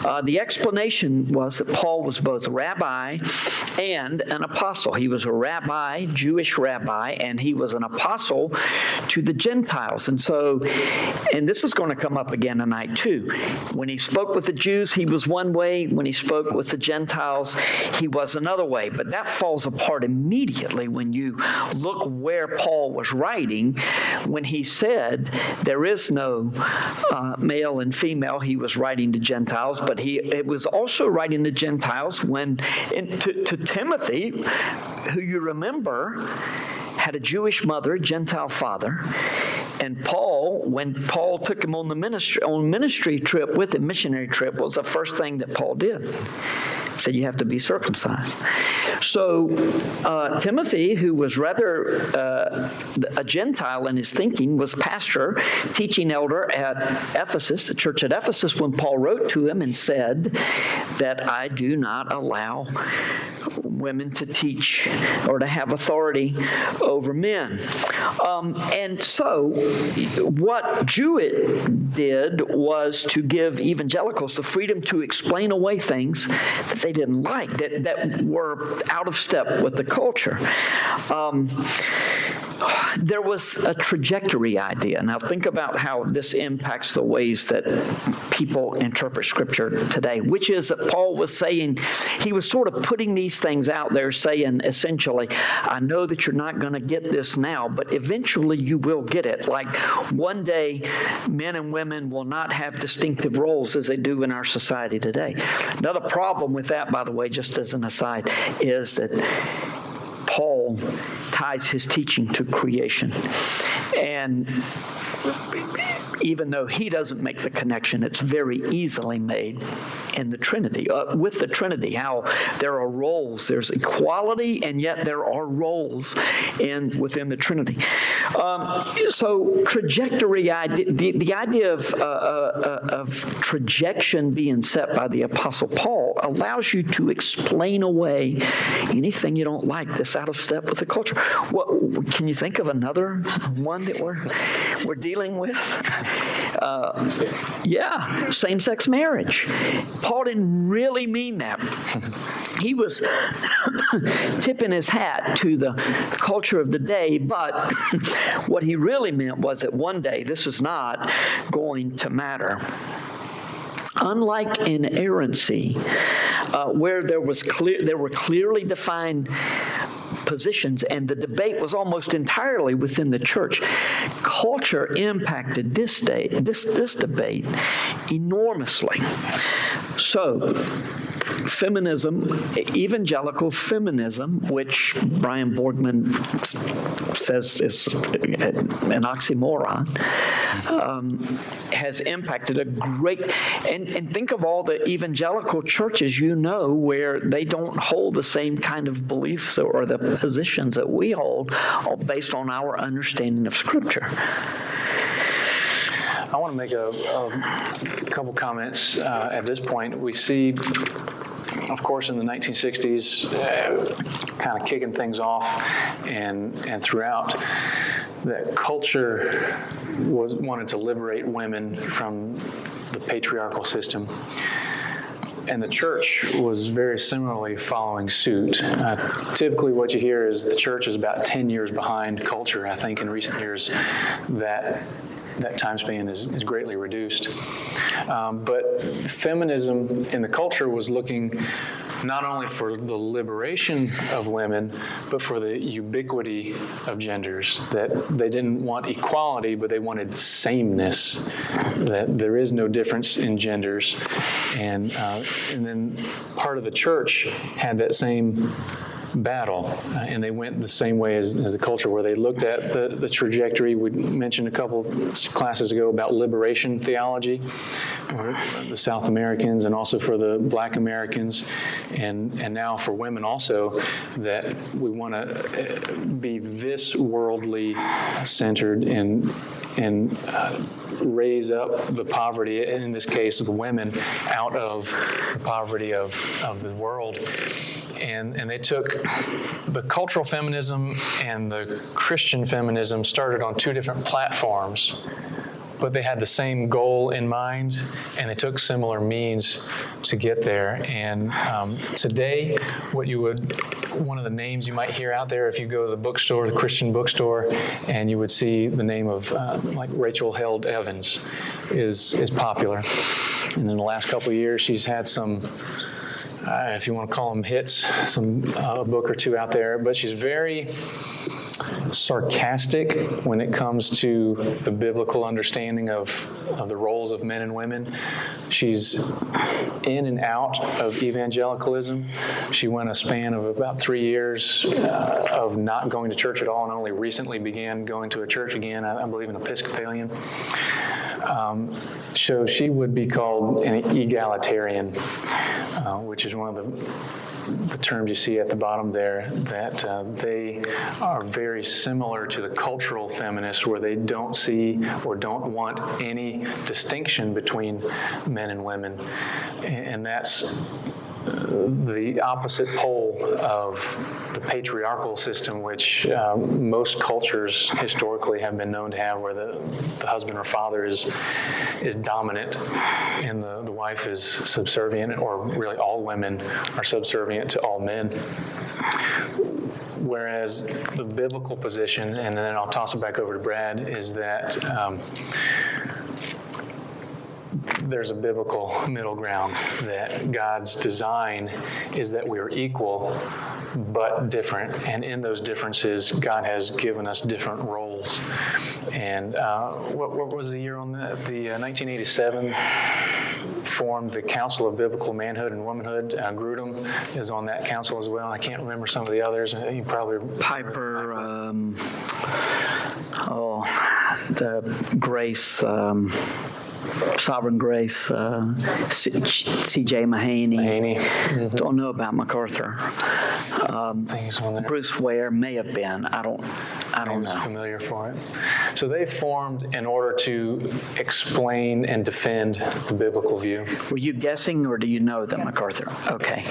Uh, the explanation was that Paul was both rabbi and an apostle. He was a rabbi, Jewish rabbi, and he was an apostle to the Gentiles. And so, and this is going to come up again tonight too. When he spoke with the Jews, he was one way. When he spoke with the Gentiles, he was another way. But that falls apart immediately when you look where Paul was writing. When he said there is no uh, male and female, he was writing to Gentiles, but he it was also writing to Gentiles when in, to, to Timothy, who you remember had a Jewish mother, Gentile father. And Paul, when Paul took him on the ministry on ministry trip with him, missionary trip, was the first thing that Paul did. Said you have to be circumcised. So uh, Timothy, who was rather uh, a Gentile in his thinking, was pastor, teaching elder at Ephesus, the church at Ephesus, when Paul wrote to him and said that I do not allow women to teach or to have authority over men. Um, and so, what Jewett did was to give evangelicals the freedom to explain away things that they didn't like, that, that were out of step with the culture. Um, there was a trajectory idea. Now, think about how this impacts the ways that people interpret Scripture today, which is that Paul was saying, he was sort of putting these things out there, saying essentially, I know that you're not going to get this now, but eventually you will get it. Like one day, men and women will not have distinctive roles as they do in our society today. Another problem with that, by the way, just as an aside, is that Paul ties his teaching to creation. And even though he doesn't make the connection, it's very easily made in the Trinity, uh, with the Trinity, how there are roles. There's equality, and yet there are roles in within the Trinity. Um, so trajectory, the, the idea of, uh, uh, of trajection being set by the Apostle Paul allows you to explain away anything you don't like that's out of step with the culture. What, can you think of another one that we're, we're dealing with? Uh, yeah, same sex marriage. Paul didn't really mean that. He was tipping his hat to the culture of the day, but what he really meant was that one day this is not going to matter. Unlike inerrancy, uh, where there was clear, there were clearly defined positions, and the debate was almost entirely within the church. Culture impacted this day, this this debate enormously. So, feminism, evangelical feminism, which Brian Borgman says is an oxymoron, um, has impacted a great. And, and think of all the evangelical churches you know where they don't hold the same kind of beliefs or the positions that we hold based on our understanding of Scripture. I want to make a, a couple comments uh, at this point. We see, of course, in the 1960s, uh, kind of kicking things off, and and throughout, that culture was wanted to liberate women from the patriarchal system. And the church was very similarly following suit. Uh, typically, what you hear is the church is about 10 years behind culture. I think in recent years that that time span is, is greatly reduced. Um, but feminism in the culture was looking not only for the liberation of women, but for the ubiquity of genders. That they didn't want equality, but they wanted sameness. That there is no difference in genders, and uh, and then part of the church had that same battle. Uh, and they went the same way as, as, the culture, where they looked at the, the trajectory. We mentioned a couple classes ago about liberation theology, for the South Americans and also for the black Americans, and, and now for women also, that we want to uh, be this worldly centered and, and uh, raise up the poverty, in this case of women, out of the poverty of, of the world and, and they took the cultural feminism and the Christian feminism started on two different platforms, but they had the same goal in mind, and they took similar means to get there. And um, today, what you would one of the names you might hear out there if you go to the bookstore, the Christian bookstore, and you would see the name of uh, like Rachel Held Evans is is popular. And in the last couple of years, she's had some uh, if you want to call them hits, some uh, a book or two out there. But she's very sarcastic when it comes to the biblical understanding of, of the roles of men and women. She's in and out of evangelicalism. She went a span of about three years uh, of not going to church at all and only recently began going to a church again, I, I believe an Episcopalian. Um, so she would be called an egalitarian, uh, which is one of the, the, terms you see at the bottom there, that uh, they are very similar to the cultural feminists, where they don't see or don't want any distinction between men and women. And that's the opposite pole of the patriarchal system, which um, most cultures historically have been known to have, where the, the husband or father is is dominant and the, the wife is subservient, or really all women are subservient to all men. Whereas the biblical position, and then I'll toss it back over to Brad, is that um, there's a biblical middle ground that God's design is that we are equal but different. And in those differences, God has given us different roles. And uh, what, what, was the year on that? The uh, 1987 formed the Council of Biblical Manhood and Womanhood. Uh, Grudem is on that council as well. I can't remember some of the others. You probably Piper. Um, oh, the Grace. Um, Sovereign Grace, uh, C- C.J. Mahaney. Mahaney. Don't know about MacArthur. Um, think he's on there. Bruce Ware may have been. I don't. I don't know. familiar for it. So they formed in order to explain and defend the biblical view. Were you guessing, or do you know that MacArthur? Okay.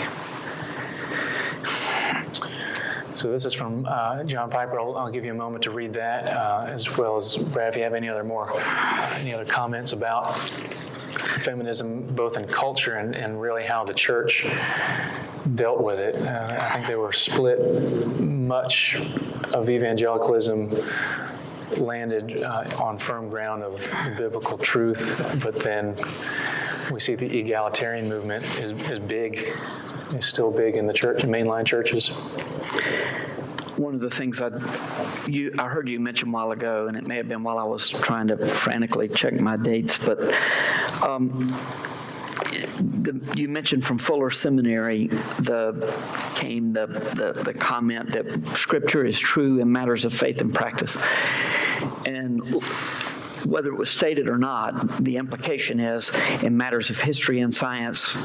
So this is from uh, John Piper. I'll, I'll give you a moment to read that, uh, as well as Brad, if you have any other more, any other comments about feminism, both in culture and, and really how the church dealt with it. Uh, I think they were split. Much of evangelicalism landed uh, on firm ground of biblical truth, but then we see the egalitarian movement is, is big, is still big in the church, mainline churches. One of the things I, you, I heard you mention a while ago, and it may have been while I was trying to frantically check my dates, but um, the, you mentioned from Fuller Seminary the came the, the the comment that Scripture is true in matters of faith and practice, and whether it was stated or not, the implication is in matters of history and science,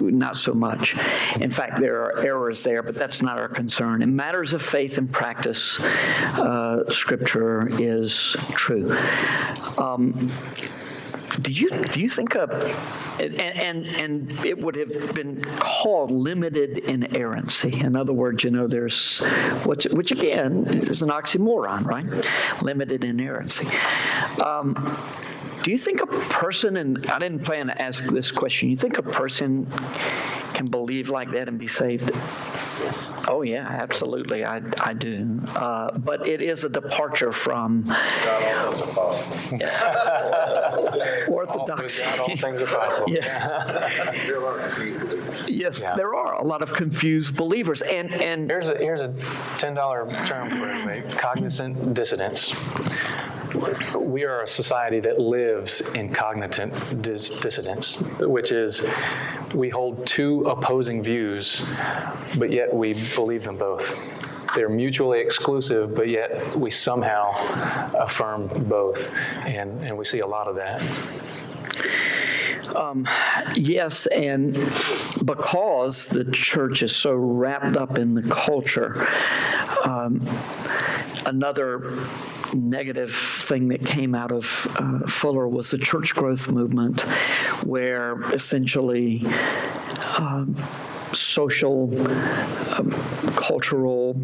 not so much. In fact, there are errors there, but that's not our concern. In matters of faith and practice, uh, Scripture is true. Um, do you do you think a and, and and it would have been called limited inerrancy? In other words, you know, there's which which again is an oxymoron, right? Limited inerrancy. Um, do you think a person, and I didn't plan to ask this question, you think a person can believe like that and be saved? Oh, yeah, absolutely. I, I do. Uh, but it is a departure from God, all things are possible. orthodoxy. God, all things are possible. Yeah. There are confused believers. Yes, Yeah. there are a lot of confused believers. And, and Here's a here's a ten dollar term for everybody: cognizant dissonance. We are a society that lives in cognizant dis- dissonance, which is we hold two opposing views, but yet we believe them both. They're mutually exclusive, but yet we somehow affirm both, and, and we see a lot of that. yes, and because the church is so wrapped up in the culture, um, another negative thing that came out of uh, Fuller was the church growth movement, where essentially um, social, um, cultural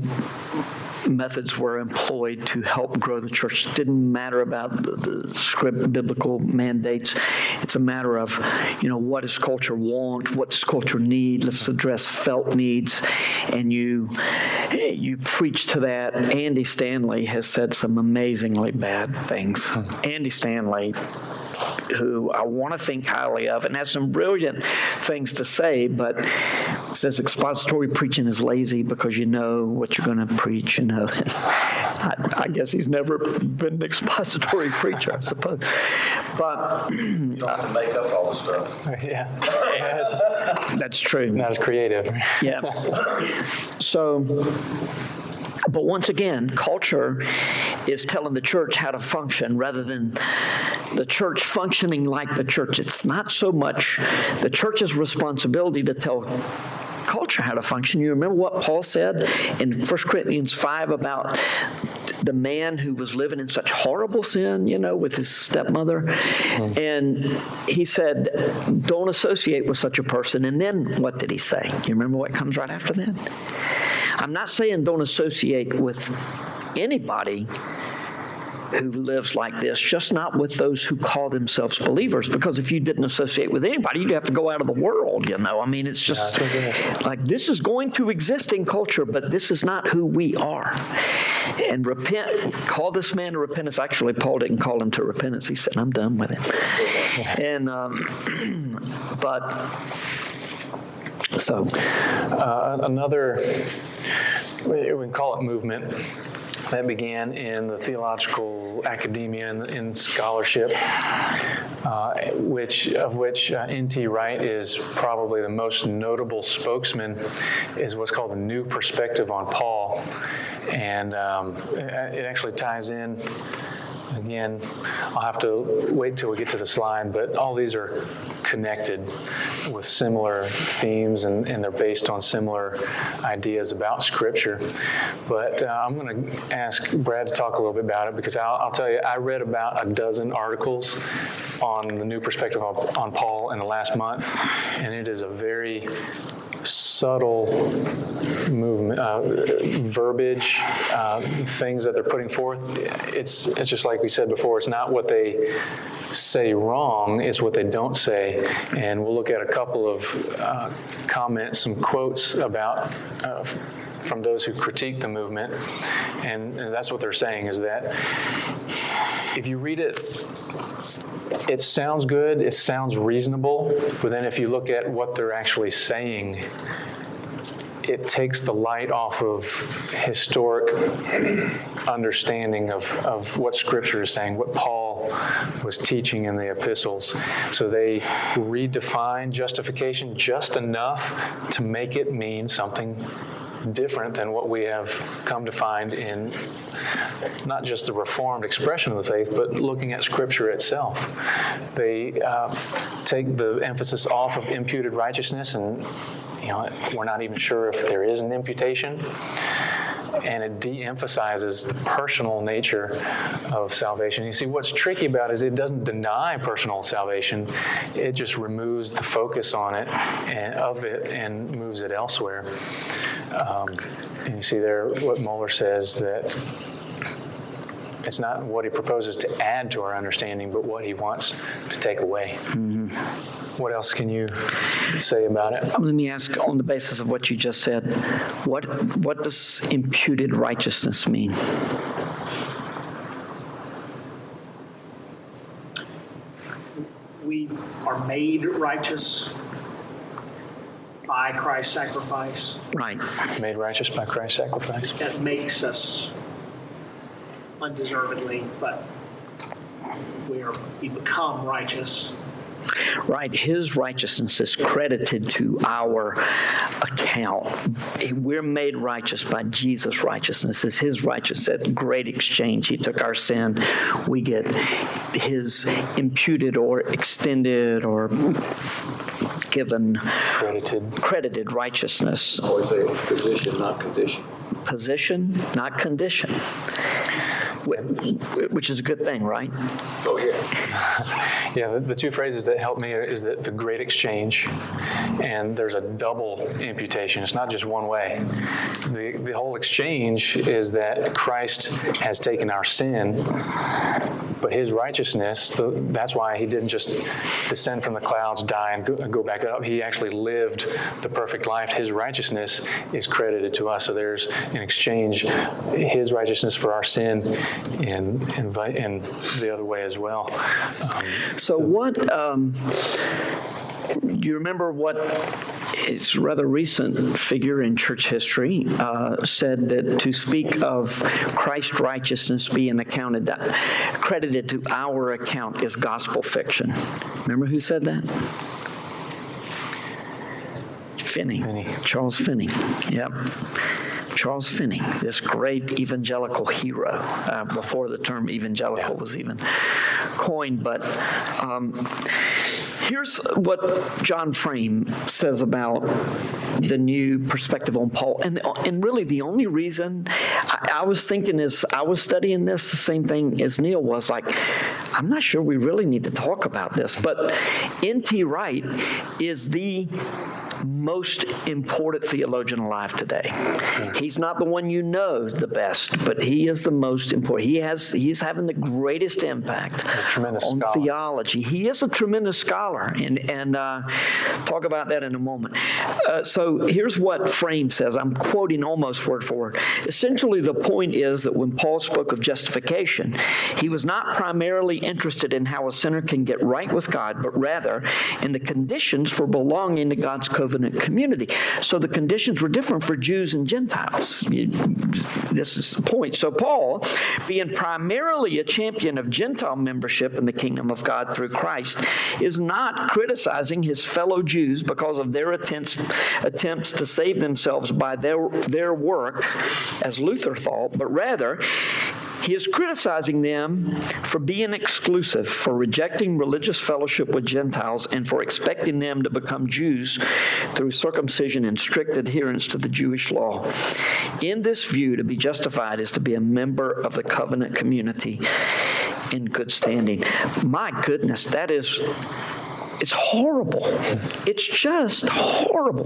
methods were employed to help grow the church. It didn't matter about the, the script biblical mandates. It's a matter of, you know, what does culture want? What does culture need? Let's address felt needs. And you you preach to that. Andy Stanley has said some amazingly bad things. Hmm. Andy Stanley who I want to think highly of and has some brilliant things to say, but says expository preaching is lazy because you know what you're going to preach, you know. I, I guess he's never been an expository preacher, I suppose. But You don't have to make up all the stuff. Yeah, yeah that's true. not as creative. Yeah. So, but once again, culture is telling the church how to function rather than the church functioning like the church. It's not so much the church's responsibility to tell culture how to function. You remember what Paul said in 1 Corinthians 5 about the man who was living in such horrible sin, you know, with his stepmother. Mm-hmm. And he said, Don't associate with such a person. And then what did he say? You remember what comes right after that? I'm not saying don't associate with anybody who lives like this, just not with those who call themselves believers. Because if you didn't associate with anybody, you'd have to go out of the world, you know. I mean, it's just like this is going to exist in culture, but this is not who we are. And repent, call this man to repentance. Actually, Paul didn't call him to repentance. He said, I'm done with him. And, um, but, so, Uh, another, we call it movement, that began in the theological academia and in scholarship, uh, which of which uh, N.T. Wright is probably the most notable spokesman, is what's called the New Perspective on Paul, and um, it actually ties in again, I'll have to wait till we get to the slide, but all these are connected with similar themes and, and they're based on similar ideas about Scripture. But uh, I'm going to ask Brad to talk a little bit about it because I'll, I'll tell you, I read about a dozen articles on the new perspective on, on Paul in the last month, and it is a very subtle movement, uh, verbiage, uh, things that they're putting forth. It's it's just like we said before. It's not what they say wrong; it's what they don't say. And we'll look at a couple of uh, comments, some quotes about. Uh, from those who critique the movement, and that's what they're saying is that if you read it it sounds good, it sounds reasonable, but then if you look at what they're actually saying, it takes the light off of historic understanding of, of what Scripture is saying, what Paul was teaching in the epistles. So they redefine justification just enough to make it mean something different than what we have come to find in not just the reformed expression of the faith, but looking at Scripture itself. They uh, take the emphasis off of imputed righteousness, and you know we're not even sure if there is an imputation. And it de-emphasizes the personal nature of salvation. You see, what's tricky about it is it doesn't deny personal salvation; it just removes the focus on it and of it and moves it elsewhere. Um, and you see there what Mohler says that it's not what he proposes to add to our understanding, but what he wants to take away. Mm-hmm. What else can you say about it? Let me ask, on the basis of what you just said, what what does imputed righteousness mean? We are made righteous by Christ's sacrifice. Right. Made righteous by Christ's sacrifice. That makes us undeservedly, but we are we become righteous. Right. His righteousness is credited to our account. We're made righteous by Jesus' righteousness. It's his righteousness. That great exchange. He took our sin. We get his imputed or extended or given Credited. credited righteousness. Always say position, not condition. Position, not condition. Wh- Which is a good thing, right? Oh, yeah. Yeah, the, the two phrases that help me is that the great exchange, and there's a double imputation. It's not just one way. The, the whole exchange is that Christ has taken our sin, but his righteousness, the, that's why he didn't just descend from the clouds, die, and go, go back up. He actually lived the perfect life. His righteousness is credited to us. So there's an exchange, his righteousness for our sin, and, vi- and the other way as well. Um, So what, um, you remember what is rather recent figure in church history uh, said that to speak of Christ's righteousness being accounted, credited to our account is gospel fiction. Remember who said that? Finney. Finney. Charles Finney. Yep. Charles Finney, this great evangelical hero, uh, before the term evangelical was even coined. But um, here's what John Frame says about the new perspective on Paul. And, and really, the only reason I, I was thinking is I was studying this, the same thing as Neil was like, I'm not sure we really need to talk about this. But N.T. Wright is the most important theologian alive today. He's not the one you know the best, but he is the most important. He has he's having the greatest impact on scholar. theology. He is a tremendous scholar, and and uh, talk about that in a moment. Uh, so here's what Frame says. I'm quoting almost word for word. Essentially, the point is that when Paul spoke of justification, he was not primarily interested in how a sinner can get right with God, but rather in the conditions for belonging to God's covenant community. So the conditions were different for Jews and Gentiles. This is the point. So Paul, being primarily a champion of Gentile membership in the kingdom of God through Christ, is not criticizing his fellow Jews because of their attempts attempts to save themselves by their their work, as Luther thought, but rather He is criticizing them for being exclusive, for rejecting religious fellowship with Gentiles, and for expecting them to become Jews through circumcision and strict adherence to the Jewish law. In this view, to be justified is to be a member of the covenant community in good standing. My goodness, that is it's horrible. It's just horrible.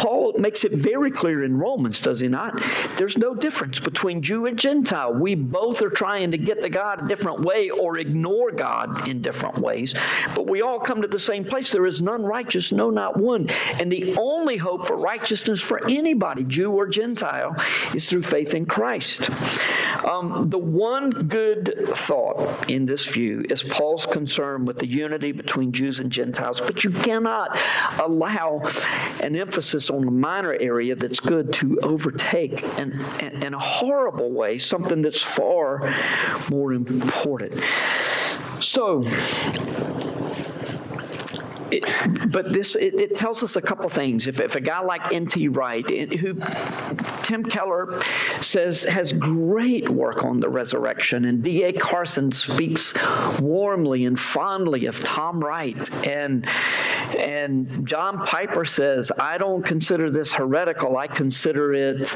Paul makes it very clear in Romans, does he not? There's no difference between Jew and Gentile. We both are trying to get to God a different way or ignore God in different ways, but we all come to the same place. There is none righteous, no, not one. And the only hope for righteousness for anybody, Jew or Gentile, is through faith in Christ. Um, the one good thought in this view is Paul's concern with the unity between Jews and Gentiles but you cannot allow an emphasis on a minor area that's good to overtake in, in, in a horrible way something that's far more important. So, it, but this it, it, tells us a couple things. If, if a guy like N.T. Wright, who Tim Keller says has great work on the resurrection, and D.A. Carson speaks warmly and fondly of Tom Wright, and and John Piper says, I don't consider this heretical. I consider it.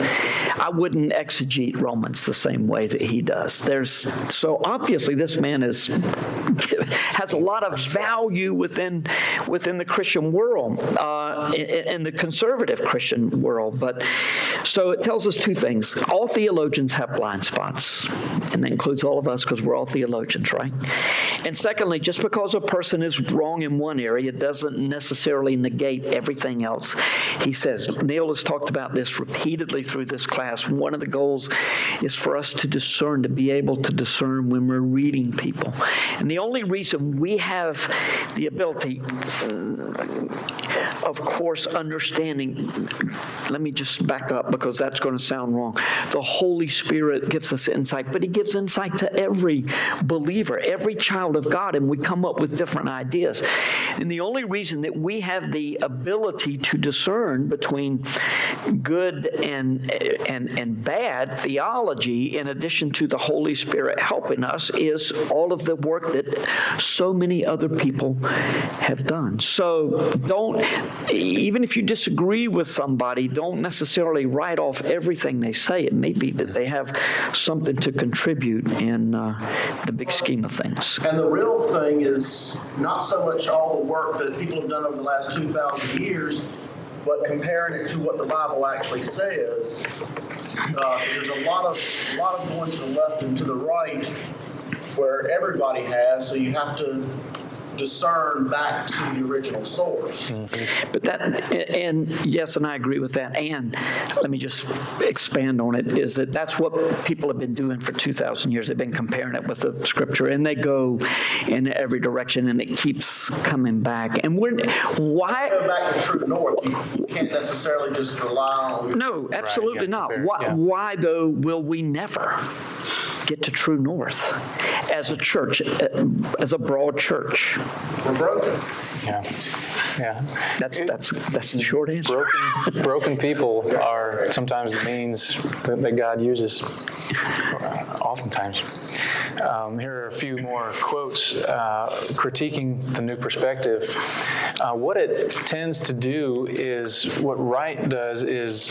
I wouldn't exegete Romans the same way that he does. There's so obviously this man is has a lot of value within within the Christian world, uh, in, the conservative Christian world. But so it tells us two things. All theologians have blind spots, and that includes all of us because we're all theologians, right? And secondly, just because a person is wrong in one area doesn't necessarily negate everything else. He says, Neil has talked about this repeatedly through this class. One of the goals is for us to discern, to be able to discern when we're reading people. And the only reason we have the ability of course, understanding. Let me just back up because that's going to sound wrong. The Holy Spirit gives us insight, but He gives insight to every believer, every child of God, and we come up with different ideas. And the only reason that we have the ability to discern between good and, and, and bad theology, in addition to the Holy Spirit helping us, is all of the work that so many other people have done. So don't, even if you disagree with somebody, don't necessarily write off everything they say. It may be that they have something to contribute in uh, the big scheme of things. And the real thing is not so much all the work that people have done over the last 2,000 years, but comparing it to what the Bible actually says. Uh, there's a lot of, a lot of going to the left and to the right where everybody has, so you have to discern back to the original source. Mm-hmm. But that, and yes, and I agree with that. And let me just expand on it is that that's what people have been doing for 2,000 years. They've been comparing it with the scripture, and they go in every direction, and it keeps coming back. And we're, why? Go back to true north. You can't necessarily just rely on. No, absolutely right, not. Why, yeah. why, though, will we never? Get to true north as a church, uh, as a broad church? We're broken. Yeah. Yeah. That's that's that's the short answer. Broken, broken people are sometimes the means that, that God uses. Oftentimes. Um, here are a few more quotes uh, critiquing the new perspective. Uh, what it tends to do is what Wright does is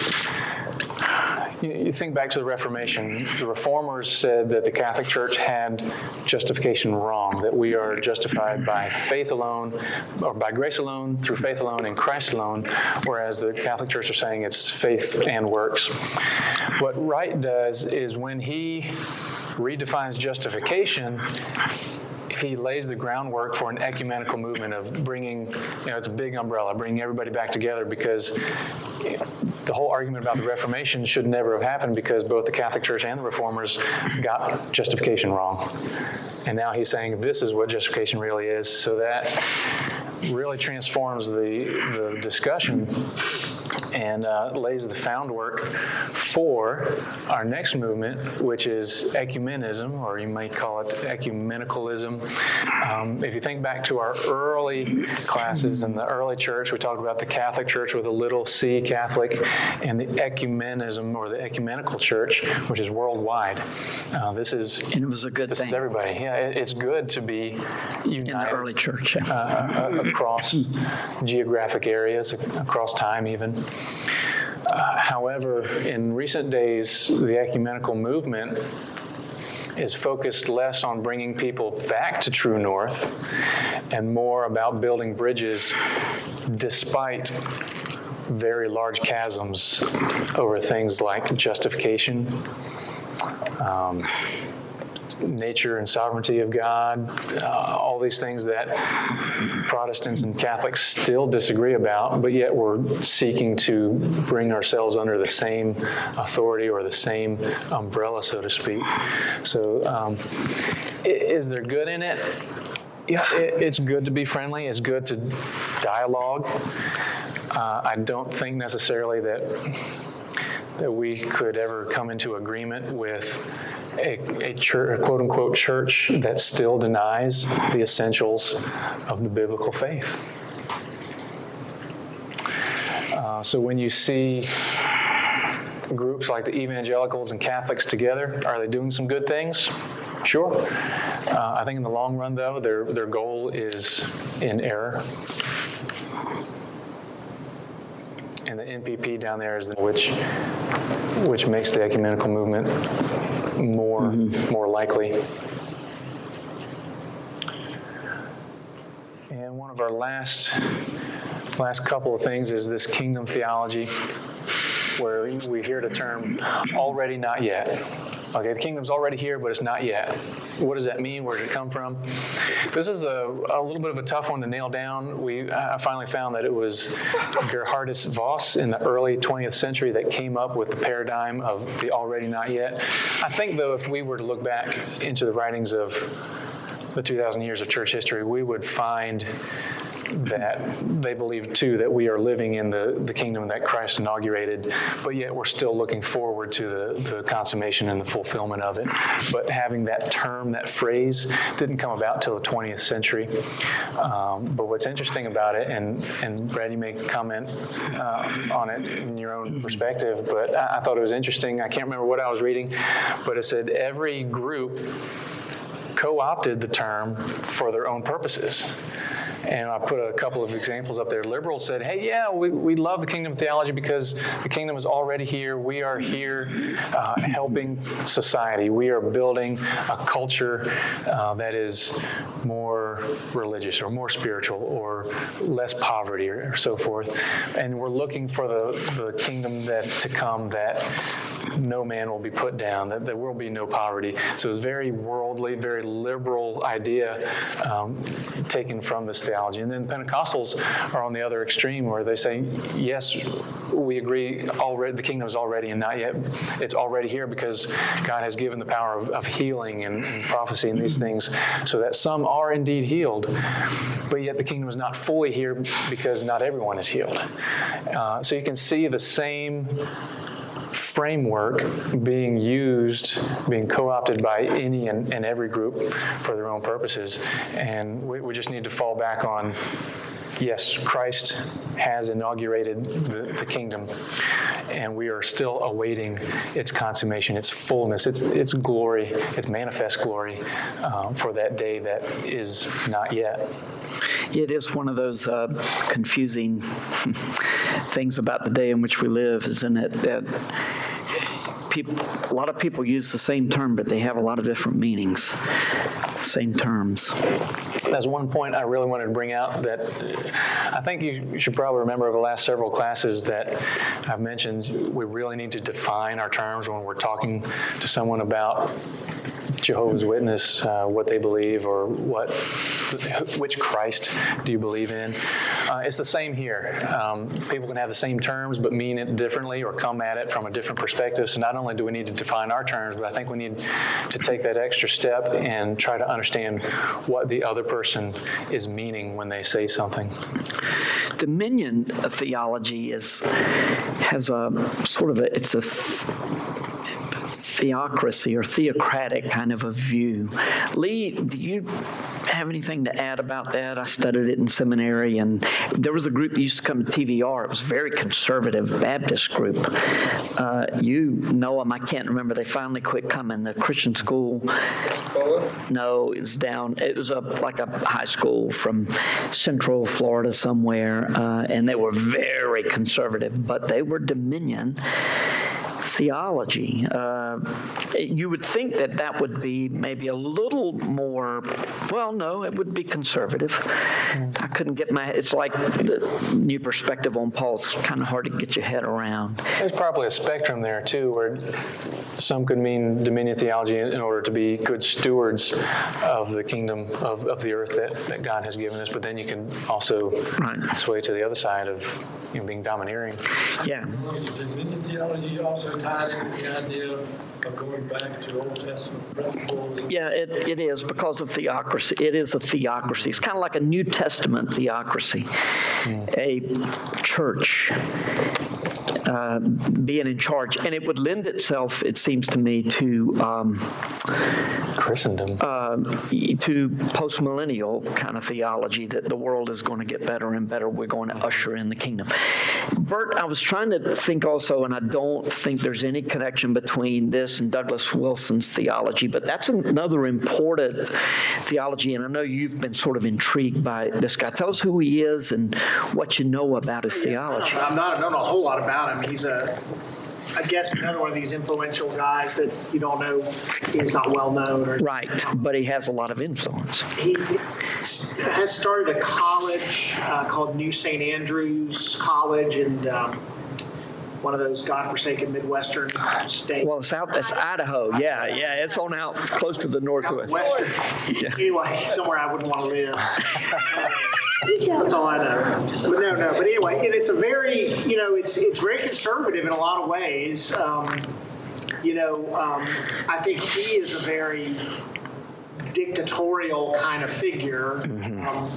you, think back to the Reformation. The Reformers said that the Catholic Church had justification wrong, that we are justified by faith alone, or by grace alone, through faith alone, in Christ alone, whereas the Catholic Church are saying it's faith and works. What Wright does is when he redefines justification, he lays the groundwork for an ecumenical movement of bringing, you know, it's a big umbrella, bringing everybody back together because the whole argument about the Reformation should never have happened because both the Catholic Church and the Reformers got justification wrong. And now he's saying this is what justification really is. So that really transforms the, the discussion and uh, lays the groundwork for our next movement, which is ecumenism, or you might call it ecumenicalism. Um, if you think back to our early classes in the early church, we talked about the Catholic Church with a little c Catholic, and the ecumenism or the ecumenical church, which is worldwide. Uh, this is And it was a good this thing is everybody. Yeah, it, it's good to be united in the early church. yeah. uh, across geographic areas, across time even. Uh, However, in recent days, the ecumenical movement is focused less on bringing people back to True North and more about building bridges despite very large chasms over things like justification, um, nature and sovereignty of God, uh, all these things that Protestants and Catholics still disagree about, but yet we're seeking to bring ourselves under the same authority or the same umbrella, so to speak. So, um, is there good in it? Yeah, it, it's good to be friendly. It's good to dialogue. Uh, I don't think necessarily that that we could ever come into agreement with a, a church, a quote unquote church that still denies the essentials of the biblical faith. Uh, so when you see groups like the evangelicals and Catholics together, are they doing some good things? Sure. Uh, I think in the long run, though, their, their goal is in error. And the NPP down there is the, which, which makes the ecumenical movement more, mm-hmm. more likely. And one of our last, last couple of things is this kingdom theology, where we hear the term already not yet. Okay, the kingdom's already here, but it's not yet. What does that mean? Where did it come from? This is a, a little bit of a tough one to nail down. We I finally found that it was Geerhardus Vos in the early 20th century that came up with the paradigm of the already not yet. I think, though, if we were to look back into the writings of the 2,000 years of church history, we would find that they believe too that we are living in the, the kingdom that Christ inaugurated, but yet we're still looking forward to the, the consummation and the fulfillment of it. But having that term, that phrase, didn't come about till the 20th century. Um, but what's interesting about it, and, and Brad, you may comment uh, on it in your own perspective, but I, I thought it was interesting. I can't remember what I was reading, but it said every group co-opted the term for their own purposes. And I put a couple of examples up there. Liberals said, hey, yeah, we, we love the kingdom theology because the kingdom is already here. We are here uh, helping society. We are building a culture uh, that is more religious or more spiritual or less poverty or, or so forth. And we're looking for the, the kingdom that to come that no man will be put down, that there will be no poverty. So it's very worldly, very liberal idea um, taken from this theology. And then Pentecostals are on the other extreme where they say, yes, we agree already, the kingdom is already and not yet. It's already here because God has given the power of, of healing and, and prophecy and these things so that some are indeed healed, but yet the kingdom is not fully here because not everyone is healed. Uh, so you can see the same framework being used, being co-opted by any and, and every group for their own purposes. And we, we just need to fall back on, yes, Christ has inaugurated the, the kingdom, and we are still awaiting its consummation, its fullness, its, its glory, its manifest glory um, for that day that is not yet. It is one of those uh, confusing things about the day in which we live, isn't it? That people, a lot of people use the same term, but they have a lot of different meanings. Same terms. That's one point I really wanted to bring out that uh, I think you should probably remember over the last several classes that I've mentioned we really need to define our terms when we're talking to someone about Jehovah's Witness uh, what they believe or what which Christ do you believe in. Uh, it's the same here. Um, people can have the same terms but mean it differently or come at it from a different perspective. So not only do we need to define our terms, but I think we need to take that extra step and try to understand what the other person is meaning when they say something. Dominion theology is has a sort of a it's a theocracy or theocratic kind of a view. Lee, do you have anything to add about that? I studied it in seminary, and there was a group that used to come to TVR. It was a very conservative Baptist group. Uh, you know them. I can't remember. They finally quit coming. The Christian school. No, it's down. It was a like a high school from Central Florida somewhere, uh, and they were very conservative, but they were Dominion theology. Uh, you would think that that would be maybe a little more, well, no, it would be conservative. I couldn't get my, it's like the new perspective on Paul's kind of hard to get your head around. There's probably a spectrum there too, where some could mean dominion theology in order to be good stewards of the kingdom of, of the earth that, that God has given us, but then you can also Right. sway to the other side of you know, being domineering. Yeah. Is dominion theology also tied into the idea of going back to Old Testament principles? Yeah, it, it is because of theocracy. It is a theocracy. It's kind of like a New Testament theocracy. Hmm. A church uh, being in charge. And it would lend itself, it seems to me, to um, Christendom. to postmillennial kind of theology that the world is going to get better and better. We're going to usher in the kingdom. Bert, I was trying to think also, and I don't think there's any connection between this and Douglas Wilson's theology, but that's another important theology, and I know you've been sort of intrigued by this guy. Tell us who he is and what you know about his theology. I'm not, I don't know a whole lot about him. He's a, I guess, another one of these influential guys that you don't know, he's not well known or. Right, but he has a lot of influence. He has started a college uh, called New St. Andrews College and um, one of those godforsaken Midwestern states. Well, it's out, that's Idaho. Yeah, yeah, it's on out close to the northwest. Western. Yeah. Anyway, somewhere I wouldn't want to live. That's all I know. But no, no. But anyway, and it's a very, you know, it's it's very conservative in a lot of ways. Um, you know, um, I think he is a very dictatorial kind of figure. Um,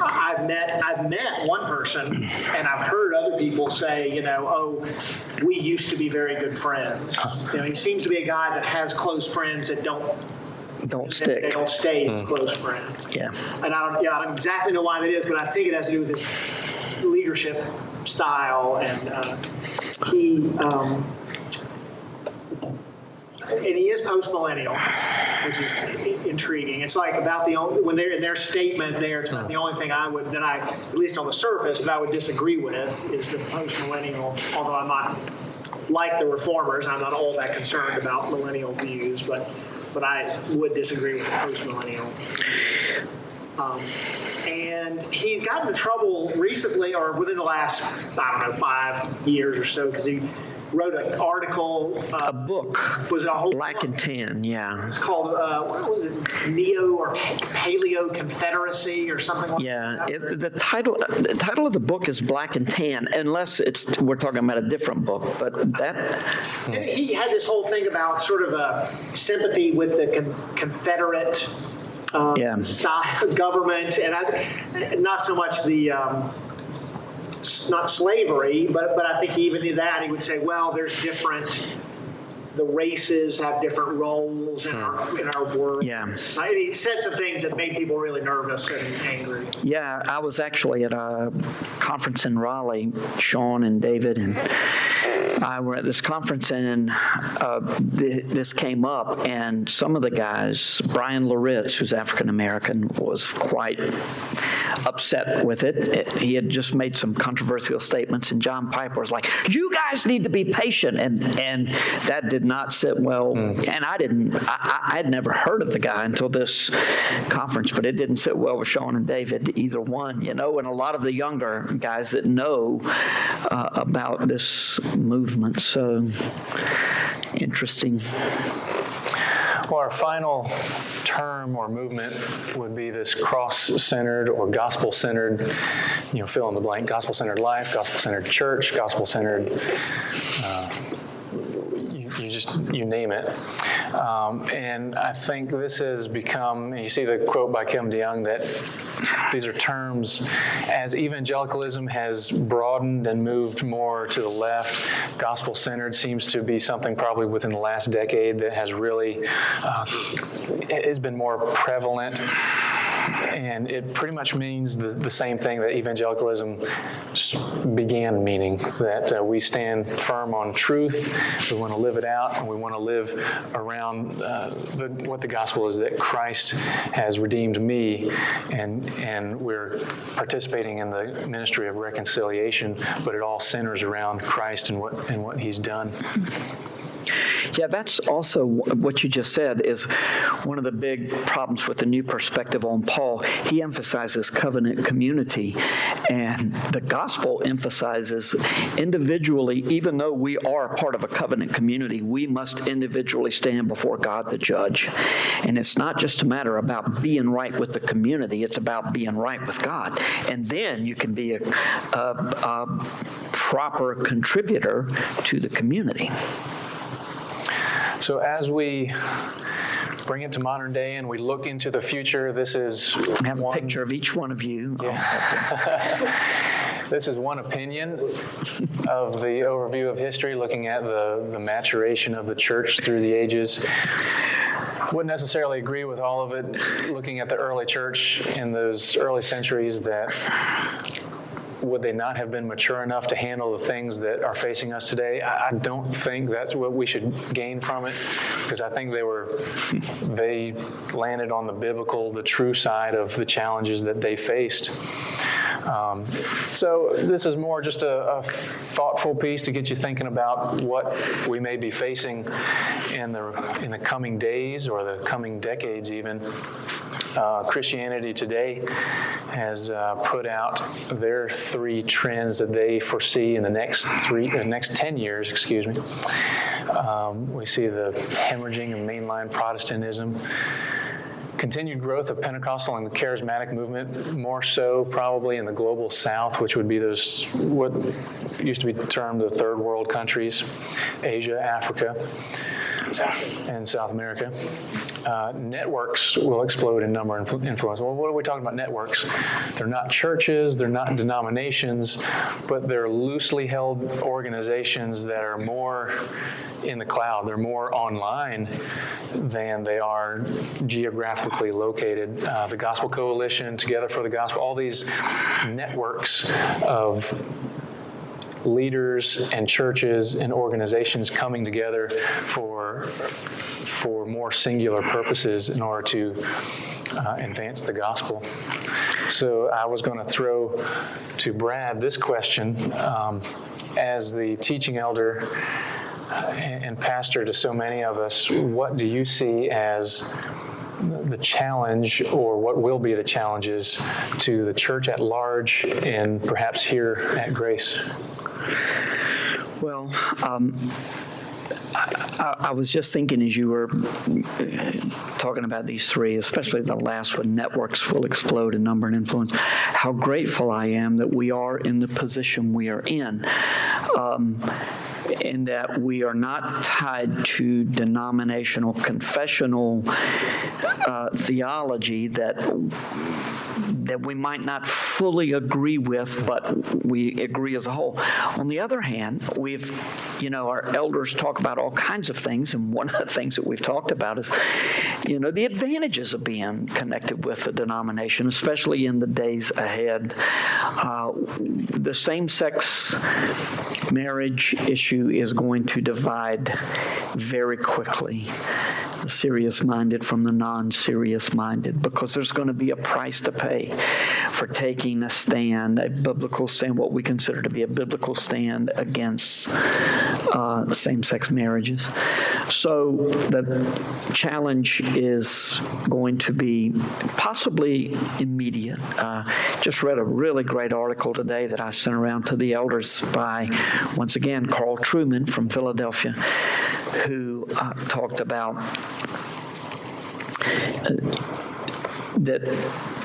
I- I've met I've met one person, and I've heard other people say, you know, oh, we used to be very good friends. You know, he seems to be a guy that has close friends that don't Don't they stick. don't stay as close friends. Yeah. And I don't, yeah, I don't exactly know why that is, but I think it has to do with his leadership style and uh, he, um, and he is post-millennial, which is i- intriguing. It's like about the only, when they're in their statement there, it's about the only thing I would, that I, at least on the surface, that I would disagree with is the post-millennial, although I'm not like the reformers, I'm not all that concerned about millennial views, but, but I would disagree with the post-millennial. Um, and he got into trouble recently, or within the last, I don't know, five years or so, because he wrote an article. Uh, A book, was it a whole Black book? and Tan, yeah. It's called uh, what was it? Neo or Paleo Confederacy or something like Yeah, that. it, the title the title of the book is Black and Tan, unless it's we're talking about a different book. But that And he had this whole thing about sort of a sympathy with the con- Confederate um, Yeah. style government, and I, not so much the. Um, not slavery, but but I think even in that he would say, well, there's different. The races have different roles in our in our world. Yeah. Society. He said some things that made people really nervous and angry. Yeah, I was actually at a conference in Raleigh. Sean and David and I were at this conference, and uh, th- this came up, and some of the guys, Bryan Loritts, who's African American, was quite upset with it. It- He had just made some controversial statements, and John Piper was like, "You guys need to be patient," and and that did not sit well. And I didn't, I, I I had never heard of the guy until this conference, but it didn't sit well with Sean and David, either one, you know, and a lot of the younger guys that know uh, about this movement. So interesting. Well, our final term or movement would be this cross-centered or gospel-centered, you know, fill in the blank, gospel-centered life, gospel-centered church, gospel-centered, uh, you, just, you name it. Um, and I think this has become, you see the quote by Kim DeYoung that these are terms as evangelicalism has broadened and moved more to the left. Gospel centered seems to be something probably within the last decade that has really uh, has been more prevalent. And it pretty much means the, the same thing that evangelicalism began meaning that uh, we stand firm on truth, we want to live it out, and we want to live around uh, the, what the gospel is that Christ has redeemed me, and, and we're participating in the ministry of reconciliation, but it all centers around Christ and what, and what he's done. Yeah, that's also what you just said is one of the big problems with the new perspective on Paul. He emphasizes covenant community, and the gospel emphasizes individually, even though we are part of a covenant community, we must individually stand before God the judge. And it's not just a matter about being right with the community, it's about being right with God. And then you can be a, a, a proper contributor to the community. So as we bring it to modern day and we look into the future, this is I have a picture of each one of you. Yeah. Oh, this is one opinion of the overview of history, looking at the, the maturation of the church through the ages. Wouldn't necessarily agree with all of it, looking at the early church in those early centuries that would they not have been mature enough to handle the things that are facing us today? I, I don't think that's what we should gain from it, because I think they were, they landed on the biblical, the true side of the challenges that they faced. Um, so this is more just a, a thoughtful piece to get you thinking about what we may be facing in the in the coming days or the coming decades, even. Uh, Christianity Today has uh, put out their three trends that they foresee in the next three, uh, next ten years. Excuse me. Um, we see the hemorrhaging of mainline Protestantism continued growth of Pentecostal and the charismatic movement, more so probably in the global south, which would be those what used to be termed the third world countries, Asia, Africa, and South America. Uh, networks will explode in number and influ- influence. Well, what are we talking about networks? They're not churches, they're not denominations, but they're loosely held organizations that are more in the cloud. They're more online than they are geographically located. Uh, the Gospel Coalition, Together for the Gospel, all these networks of leaders and churches and organizations coming together for for more singular purposes in order to uh, advance the gospel. So I was going to throw to Brad this question um, as the teaching elder uh, and and pastor to so many of us. What do you see as the challenge or what will be the challenges to the church at large and perhaps here at Grace? Well, um, I, I was just thinking as you were uh, talking about these three, especially the last one, networks will explode in number and influence, how grateful I am that we are in the position we are in. Um, in that we are not tied to denominational confessional uh, theology that that we might not fully agree with, but we agree as a whole. On the other hand, we've, you know, our elders talk about all kinds of things, and one of the things that we've talked about is, you know, the advantages of being connected with the denomination, especially in the days ahead. Uh, the same sex marriage issue is going to divide very quickly the serious minded from the non serious minded because there's going to be a price to pay for taking a stand, a biblical stand, what we consider to be a biblical stand against uh, same sex marriages. So the challenge is going to be possibly immediate. Uh, just read a really great article today that I sent around to the elders by, once again, Carl Trueman from Philadelphia, who uh, talked about that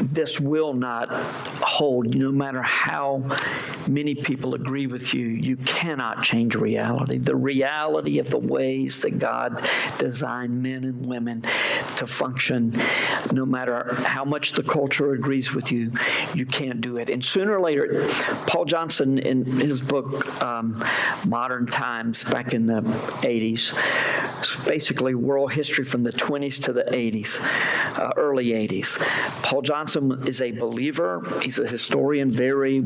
this will not hold, no matter how many people agree with you, you cannot change reality. The reality of the ways that God designed men and women to function, no matter how much the culture agrees with you, you can't do it. And sooner or later, Paul Johnson, in his book, um, Modern Times, back in the 80s, basically world history from the 20s to the 80s, uh, early 80s. Paul Johnson is a believer. He's a historian, very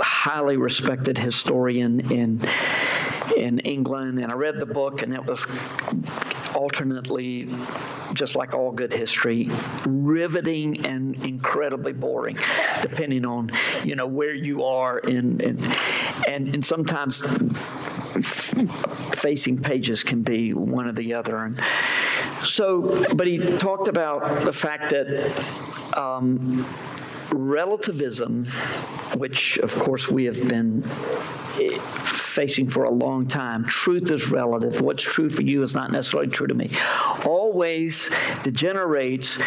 highly respected historian in in England. And I read the book, and it was alternately, just like all good history, riveting and incredibly boring, depending on you know where you are in, in and and sometimes facing pages can be one or the other. And so, but he talked about the fact that um, relativism, which of course we have been eh, facing for a long time, truth is relative. What's true for you is not necessarily true to me. Always degenerates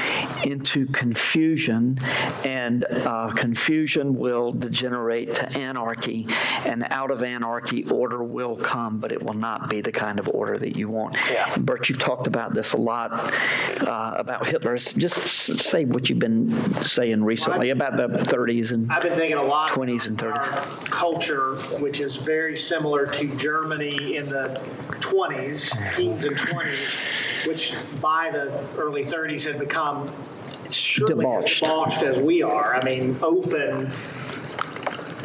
into confusion, and uh, confusion will degenerate to anarchy, and out of anarchy, order will come, but it will not be the kind of order that you want. Yeah. Bert, you've talked about this a lot uh, about Hitler. Just say what you've been saying recently about the 30s and I've been thinking a lot 20s and 30s. culture, which is very similar to Germany in the 20s, teens and 20s, which by the early 30s had become surely as Debauched. debauched as we are. I mean, open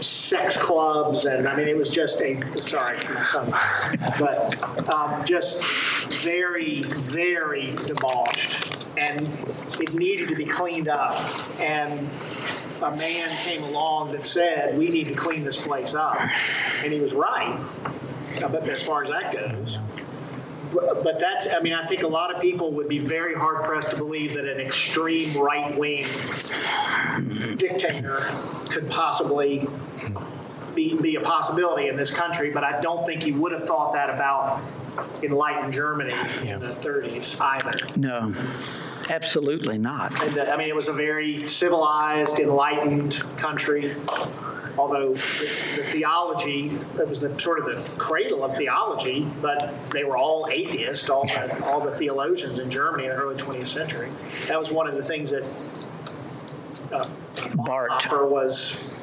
sex clubs, and I mean, it was just a sorry, my son, but um, just very, very debauched, and it needed to be cleaned up. And a man came along that said, "We need to clean this place up," and he was right. I bet as far as that goes. But that's, I mean, I think a lot of people would be very hard pressed to believe that an extreme right wing dictator could possibly be, be a possibility in this country, but I don't think you would have thought that about enlightened Germany in the 30s either. No, absolutely not. The- uh, I mean, it was a very civilized, enlightened country, although the the theology that was the sort of the cradle of theology, but they were all atheists, all the, all the theologians in Germany in the early 20th century. That was one of the things that uh, Barth. Was,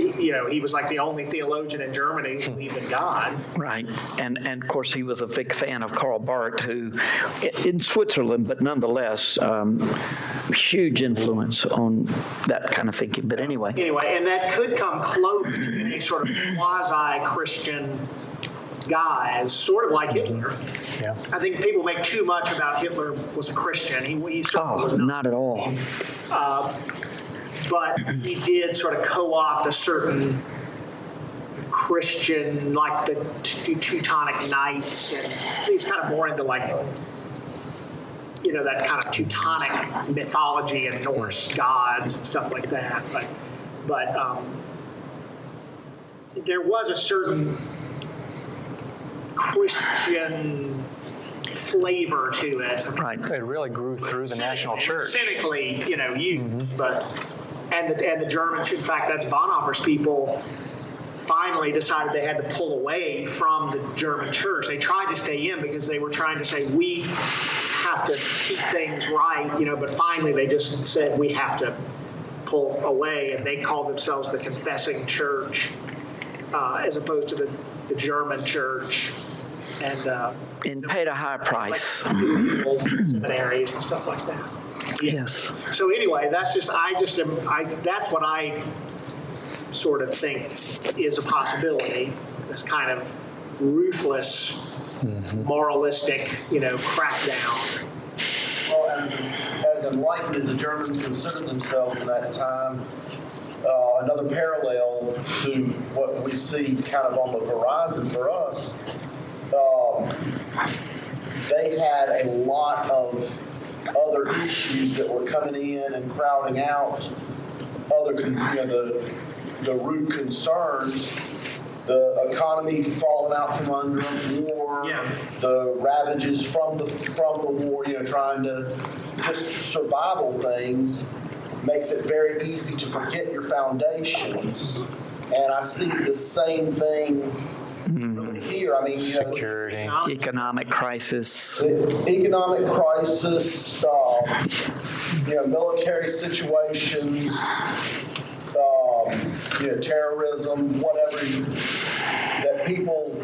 you know, he was like the only theologian in Germany who believed in God. Right, and and of course he was a big fan of Karl Barth, who, in Switzerland, but nonetheless, um, huge influence on that kind of thinking. But anyway, Anyway, and that could come close to any sort of quasi-Christian guys, sort of like Hitler. Yeah. I think people make too much about Hitler was a Christian. He, he certainly oh, was not. not at all. But he did sort of co-opt a certain Christian, like the Teutonic Knights, and he's kind of more into like, you know, that kind of Teutonic mythology and Norse gods and stuff like that. But, but um, there was a certain Christian flavor to it. Right, It really grew through the national church. Cynically, you know, used, but and the, and the Germans, in fact, that's Bonhoeffer's people. Finally, decided they had to pull away from the German church. They tried to stay in because they were trying to say we have to keep things right, you know. But finally, they just said we have to pull away, and they called themselves the Confessing Church, uh, as opposed to the, the German Church. And uh, and paid a high price. old seminaries and stuff like that. Yes. So anyway, that's just I just am I that's what I sort of think is a possibility. This kind of ruthless, moralistic, you know, crackdown. Well, as, as enlightened as the Germans considered themselves in that time, uh, another parallel to what we see kind of on the horizon for us, um, they had a lot of other issues that were coming in and crowding out other, you know, the, the root concerns, the economy falling out from under war, Yeah. the ravages from the from the war, you know, trying to just survival things makes it very easy to forget your foundations. And I see the same thing here. I mean, you know, Security. Economic crisis. economic crisis, um, you know, military situations, um, you know, terrorism, whatever, you- that people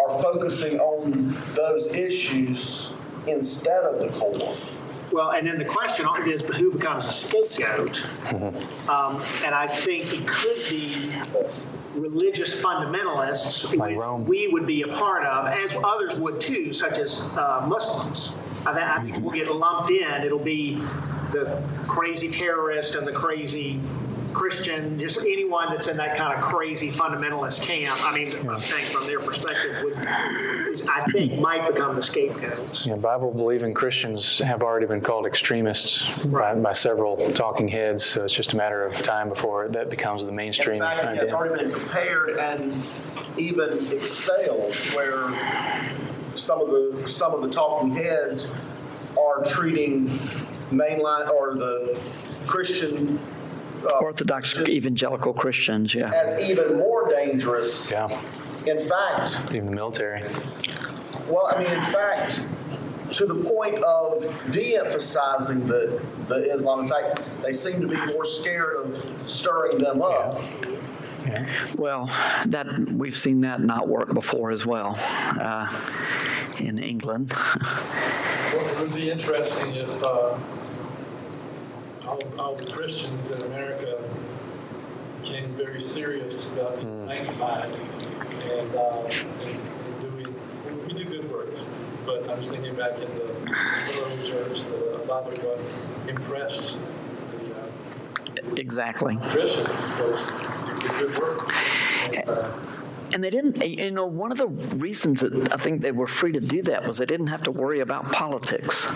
are focusing on those issues instead of the core. Well, and then the question is who becomes a scapegoat? Um, And I think it could be religious fundamentalists, Like which Rome. we would be a part of, as others would too, such as uh, Muslims. I think, I think we'll get lumped in. It'll be the crazy terrorist and the crazy Christian, just anyone that's in that kind of crazy fundamentalist camp. I mean, I'm saying from their perspective, would, is, I think might become the scapegoats. You know, Bible-believing Christians have already been called extremists by, by several talking heads, so it's just a matter of time before that becomes the In mainstream fact, it's already been prepared and even excelled where some of the, some of the talking heads are treating mainline or the Christian uh, Orthodox evangelical Christians, yeah. as even more dangerous. Yeah, In fact, even the military. well, I mean, in fact, to the point of de-emphasizing the, the Islam. In fact, they seem to be more scared of stirring them up. Yeah. Well, that, we've seen that not work before as well uh, in England. Well, it would be interesting if uh, all, the Christians in America became very serious about being sanctified and, uh, and, and doing, we do good works, but I was thinking back in the early church, the, a lot of what impressed the uh, Exactly. Christians was good work. And, uh, And they didn't, you know, one of the reasons that I think they were free to do that was they didn't have to worry about politics.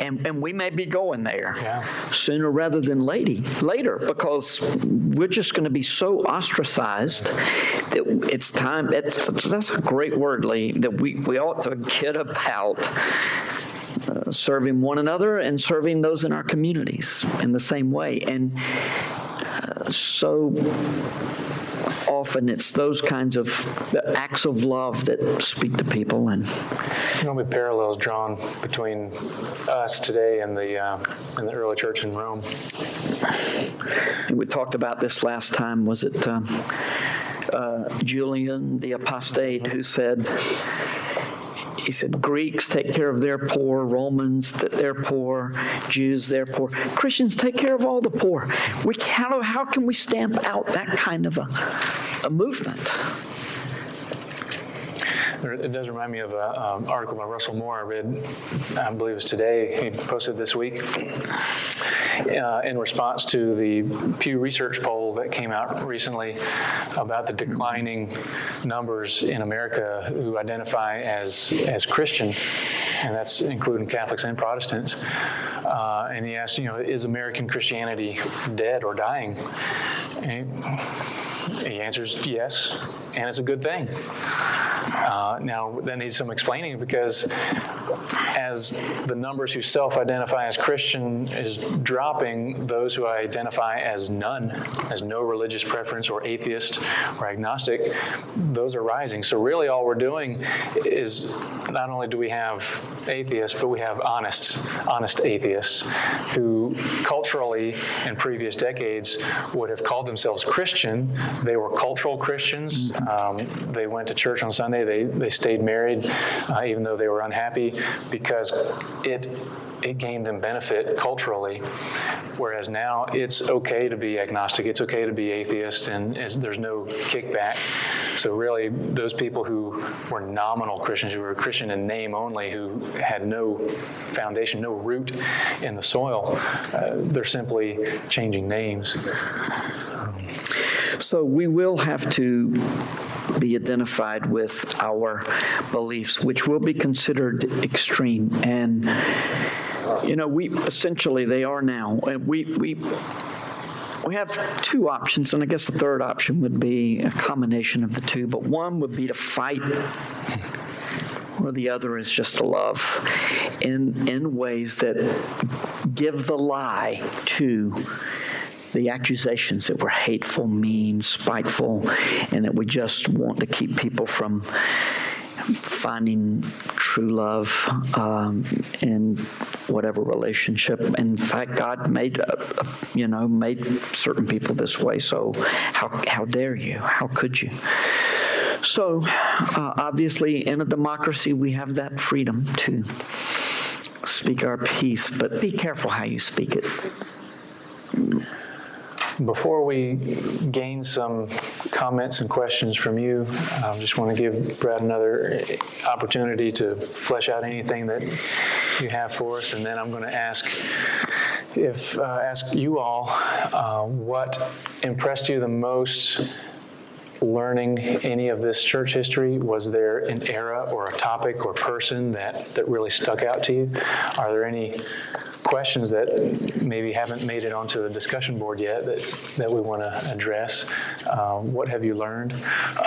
And, and we may be going there Yeah. sooner rather than lady, later because we're just going to be so ostracized that it's time, it's, that's a great word, Lee, that we, we ought to get about uh, serving one another and serving those in our communities in the same way. And uh, so often it's those kinds of acts of love that speak to people and There'll be parallels drawn between us today and the, uh, and the early church in Rome. And we talked about this last time. Was it um, uh, Julian, the apostate, who said, he said, Greeks take care of their poor, Romans, that they're poor, Jews, they're poor. Christians take care of all the poor. We, how, how can we stamp out that kind of a, a movement? It does remind me of an article by Russell Moore I read, I believe it was today, he posted this week, uh, in response to the Pew Research poll that came out recently about the declining numbers in America who identify as, as Christian, and that's including Catholics and Protestants. Uh, And he asked, you know, is American Christianity dead or dying? And he answers yes, and it's a good thing. Uh, now, that needs some explaining because as the numbers who self identify as Christian is dropping, those who identify as none, as no religious preference, or atheist or agnostic, those are rising. So, really, all we're doing is not only do we have atheists, but we have honest, honest atheists who culturally in previous decades would have called themselves Christian. They were cultural Christians. Um, they went to church on Sunday. They, they stayed married, uh, even though they were unhappy, because it it gained them benefit culturally. Whereas now it's okay to be agnostic, it's okay to be atheist, and there's no kickback. So really, those people who were nominal Christians, who were Christian in name only, who had no foundation, no root in the soil, uh, they're simply changing names. So we will have to be identified with our beliefs, which will be considered extreme. And, you know, we, essentially, they are now. We, we, we have two options, and I guess the third option would be a combination of the two, but one would be to fight, or the other is just to love in, in ways that give the lie to the accusations that we're hateful, mean, spiteful, and that we just want to keep people from finding true love um, in whatever relationship. In fact, God made, uh, uh, you know, made certain people this way. So how how dare you? How could you? So uh, obviously, in a democracy, we have that freedom to speak our piece, but be careful how you speak it. Before we gain some comments and questions from you, I just want to give Brad another opportunity to flesh out anything that you have for us, and then I'm going to ask if uh, ask you all uh, what impressed you the most learning any of this church history? Was there an era or a topic or person that, that really stuck out to you? Are there any questions that maybe haven't made it onto the discussion board yet that, that we want to address? Um, what have you learned?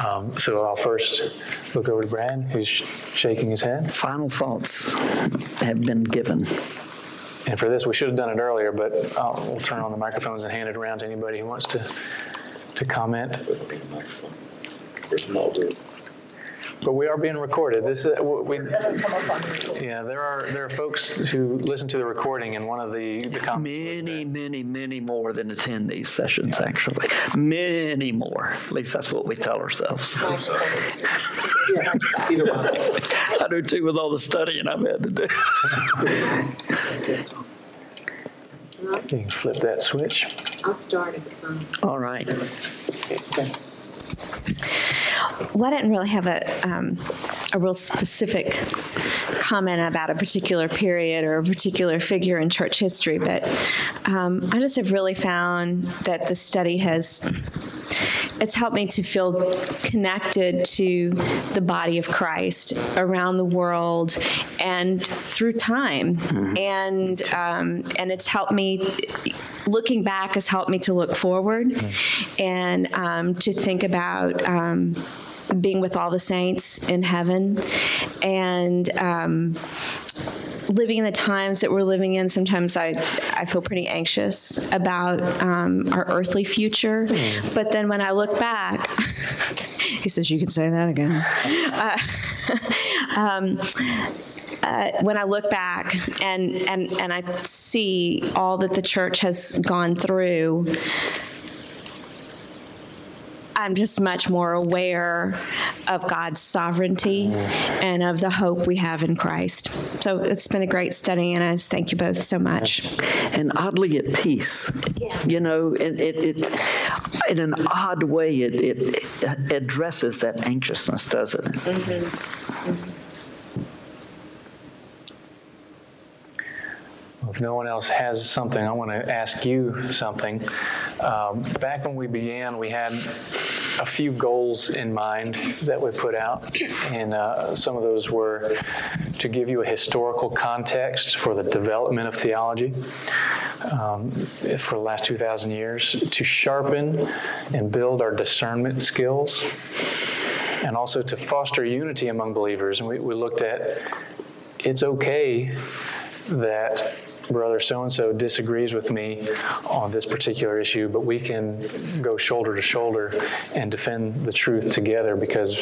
Um, so I'll first look over to Brad, who's shaking his head. Final thoughts have been given. And for this, we should have done it earlier, but uh, we'll turn on the microphones and hand it around to anybody who wants to, to comment. It's not good. But we are being recorded. This is, we, come up on. Yeah, there are there are folks who listen to the recording, and one of the the comments Many, many, many more than attend these sessions, actually. Many more. At least that's what we tell ourselves. I do too with all the studying I've had to do. you can flip that switch. I'll start if it's on. All right. Well, I didn't really have a, um, a real specific comment about a particular period or a particular figure in church history, but um, I just have really found that the study has it's helped me to feel connected to the body of Christ around the world and through time, and um, and it's helped me. Looking back has helped me to look forward and um, to think about um, being with all the saints in heaven and. Living in the times that we're living in, sometimes I, I feel pretty anxious about um, our earthly future. But then when I look back, he says, You can say that again. Uh, um, uh, when I look back and, and, and I see all that the church has gone through, I'm just much more aware of God's sovereignty and of the hope we have in Christ. So it's been a great study, and I thank you both so much. And oddly at peace. Yes. You know, it, it, it in an odd way, it, it, it addresses that anxiousness, doesn't it? Mm-hmm. Mm-hmm. If no one else has something, I want to ask you something. Um, back when we began, we had a few goals in mind that we put out, and uh, some of those were to give you a historical context for the development of theology um, for the last 2,000 years, to sharpen and build our discernment skills, and also to foster unity among believers. And we, we looked at it's okay that brother so and so disagrees with me on this particular issue, but we can go shoulder to shoulder and defend the truth together because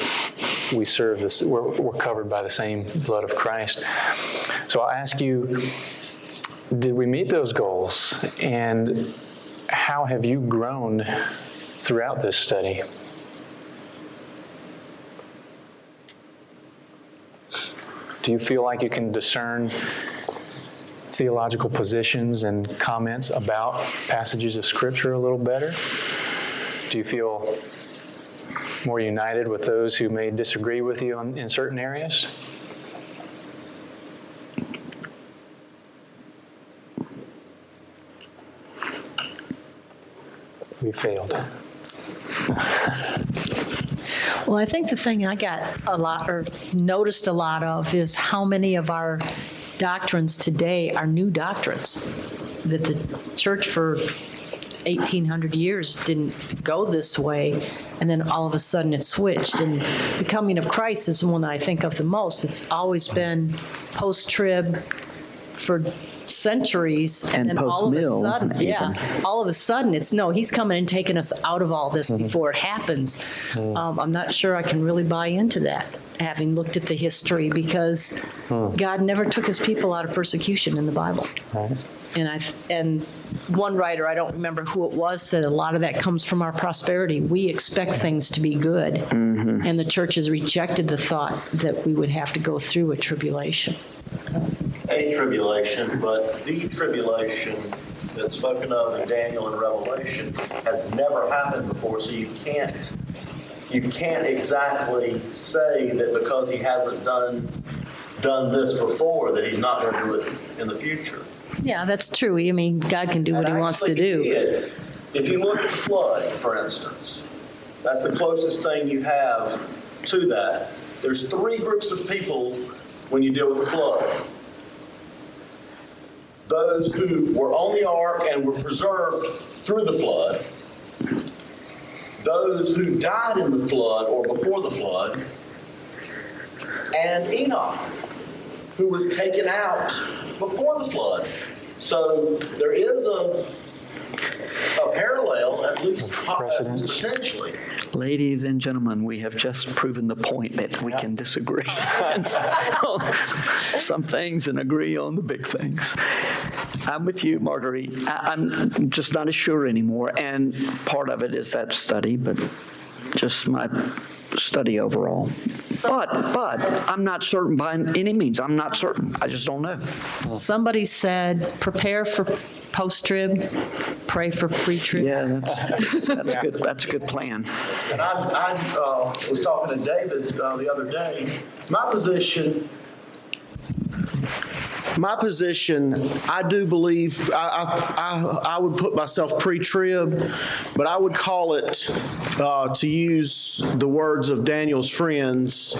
we serve this, we're, we're covered by the same blood of Christ. So I'll ask you, did we meet those goals? And how have you grown throughout this study? Do you feel like you can discern theological positions and comments about passages of Scripture a little better? Do you feel more united with those who may disagree with you on, in certain areas? We failed. Well, I think the thing I got a lot, or noticed a lot of, is how many of our doctrines today are new doctrines. That the church for 1,800 years didn't go this way, and then all of a sudden it switched. And the coming of Christ is the one that I think of the most. It's always been post-trib for centuries. And then all of a sudden, Yeah, all of a sudden, it's, no, he's coming and taking us out of all Mm-hmm. this before it happens. Um, I'm not sure I can really buy into that, having looked at the history, because hmm. God never took his people out of persecution in the Bible. And I, and one writer, I don't remember who it was, said a lot of that comes from our prosperity. We expect things to be good. Mm-hmm. And the church has rejected the thought that we would have to go through a tribulation. a tribulation, but the tribulation that's spoken of in Daniel and Revelation has never happened before, so you can't, you can't exactly say that because he hasn't done, done this before, that he's not going to do it in the future. Yeah, that's true. I mean, God can do what he And wants to actually, he do. did. If you look at the flood, for instance, that's the closest thing you have to that. There's three groups of people when you deal with the flood. Those who were on the ark and were preserved through the flood. Those who died in the flood or before the flood. And Enoch, who was taken out before the flood. So there is a, a parallel, at least Precedence. Uh, potentially. Ladies and gentlemen, we have just proven the point that we can disagree on some things and agree on the big things. I'm with you, Marguerite. I- I'm just not as sure anymore, and part of it is that study, but just my study overall. But, but I'm not certain by any means. I'm not certain. I just don't know. Somebody said, prepare for post-trib, pray for pre-trib. Yeah, that's, that's a good, that's a good plan. And I, I uh, was talking to David uh, the other day. My position, my position, I do believe, I, I, I, I would put myself pre-trib, but I would call it, uh, to use the words of Daniel's friends,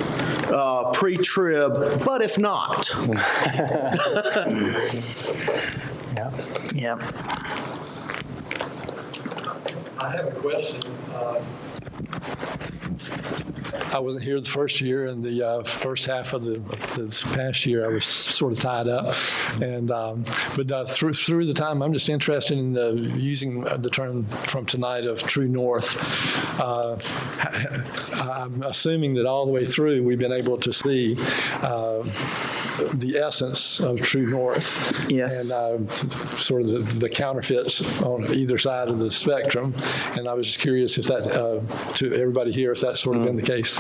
uh, pre-trib, but if not. Yeah. Yeah. I have a question. Uh, I wasn't here the first year, and the uh, first half of the this past year, I was sort of tied up. And um, but uh, through through the time, I'm just interested in the, using the term from tonight of true north. Uh, I'm assuming that all the way through, we've been able to see uh, the essence of true north. Yes. And uh, sort of the, the counterfeits on either side of the spectrum. And I was just curious if that, uh, to everybody here, if that's sort of been the case.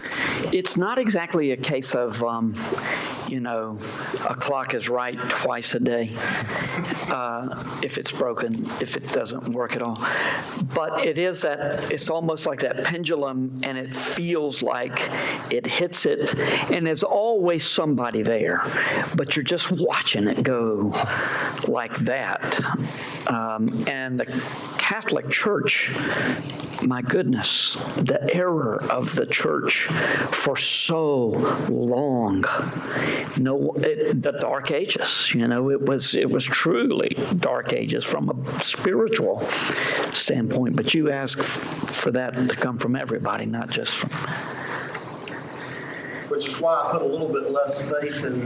It's not exactly a case of, um, you know, a clock is right twice a day uh, if it's broken, if it doesn't work at all. But it is that, it's almost like that pendulum, and it feels like it hits it, and there's always somebody there, but you're just watching it go like that. Um, and the Catholic Church, my goodness, the error of the church for so long. No, it, the Dark Ages. You know, it was it was truly Dark Ages from a spiritual standpoint. But you ask for that to come from everybody, not just from. Which is why I put a little bit less faith in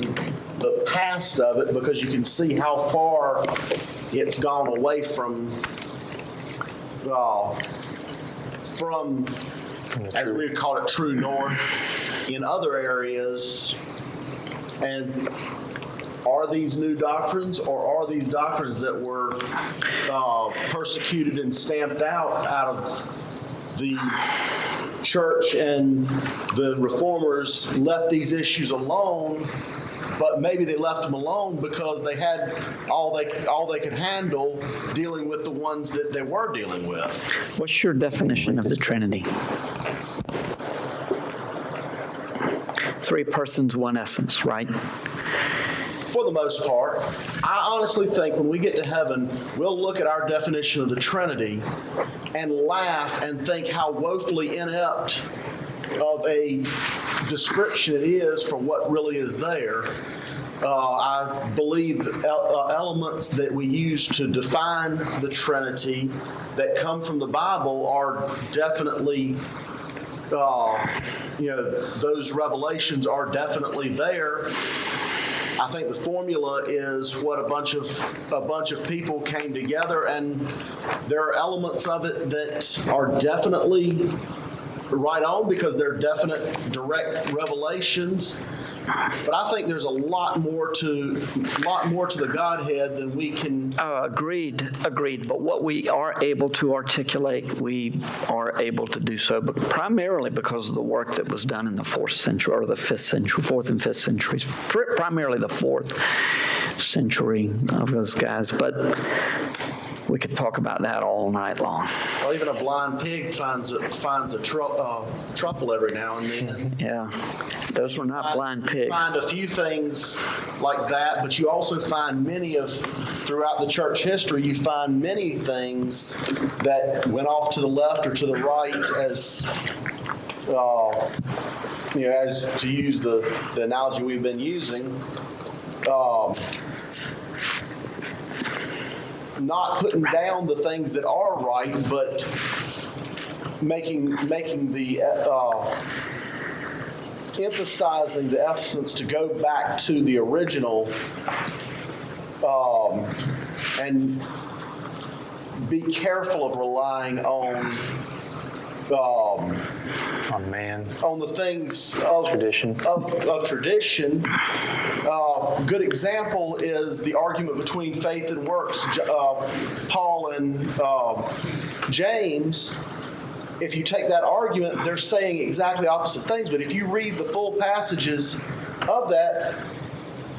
the past of it, because you can see how far it's gone away from, uh, from, as we would call it, true north in other areas. And are these new doctrines, or are these doctrines that were uh, persecuted and stamped out out of the church and the reformers left these issues alone, but maybe they left them alone because they had all they all they could handle dealing with the ones that they were dealing with. What's your definition of the Trinity? Three persons, one essence, right? For the most part, I honestly think when we get to heaven, we'll look at our definition of the Trinity and laugh and think how woefully inept of a description it is for what really is there. uh, I believe el- uh, elements that we use to define the Trinity that come from the Bible are definitely, uh, you know, those revelations are definitely there. I think the formula is what a bunch of a bunch of people came together, and there are elements of it that are definitely right on because they're definite direct revelations. But I think there's a lot more to lot more to the Godhead than we can. Uh, Agreed, agreed. But what we are able to articulate, we are able to do so, but primarily because of the work that was done in the fourth century or the fifth century, fourth and fifth centuries, Pr- primarily the fourth century of those guys. But we could talk about that all night long. Well, even a blind pig finds a, finds a tru- uh, truffle every now and then. Yeah, those were not blind You pigs. Find a few things like that, but you also find many of, throughout the church history, you find many things that went off to the left or to the right as, uh, you know, as to use the, the analogy we've been using. Um, not putting down the things that are right, but making, making the, uh, emphasizing the essence to go back to the original um, and be careful of relying on um, Oh, man. on the things of Tradition. Of, of tradition. Uh, good example is the argument between faith and works. Uh, Paul and uh, James. If you take that argument, they're saying exactly opposite things. But if you read the full passages of that,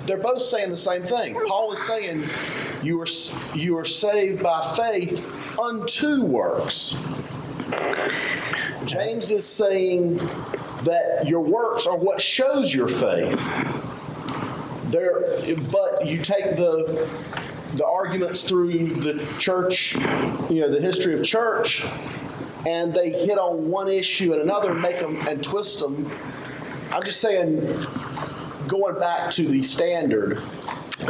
they're both saying the same thing. Paul is saying you are you are saved by faith unto works. James is saying that your works are what shows your faith. There, but you take the the arguments through the church, you know, the history of church, and they hit on one issue and another, and make them and twist them. I'm just saying, going back to the standard.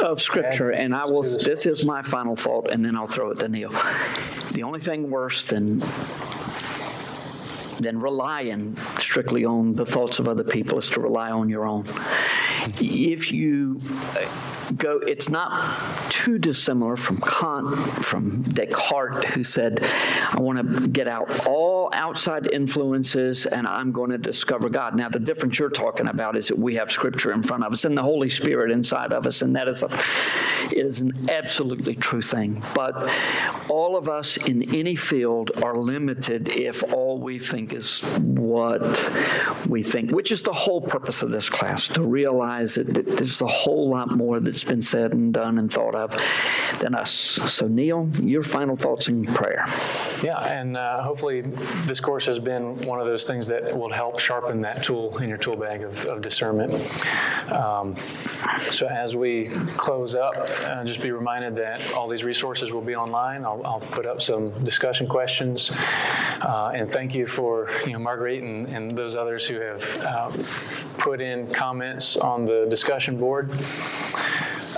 of Scripture, and I will, Let's do this. this is my final thought, and then I'll throw it to Neil. The only thing worse than, than relying strictly on the thoughts of other people is to rely on your own. If you go, it's not too dissimilar from Kant, from Descartes, who said, I want to get out all outside influences and I'm going to discover God. Now, the difference you're talking about is that we have Scripture in front of us and the Holy Spirit inside of us, and that is a, it is an absolutely true thing. But all of us in any field are limited if all we think is what we think, which is the whole purpose of this class, to realize that, that there's a whole lot more that's been said and done and thought of than us. So, Neil, your final thoughts and prayer. Yeah, and uh, hopefully this course has been one of those things that will help sharpen that tool in your tool bag of, of discernment. Um, so as we close up, uh, just be reminded that all these resources will be online. I'll, I'll put up some discussion questions, uh, and thank you for you know Marguerite and, and those others who have uh, put in comments on the discussion board.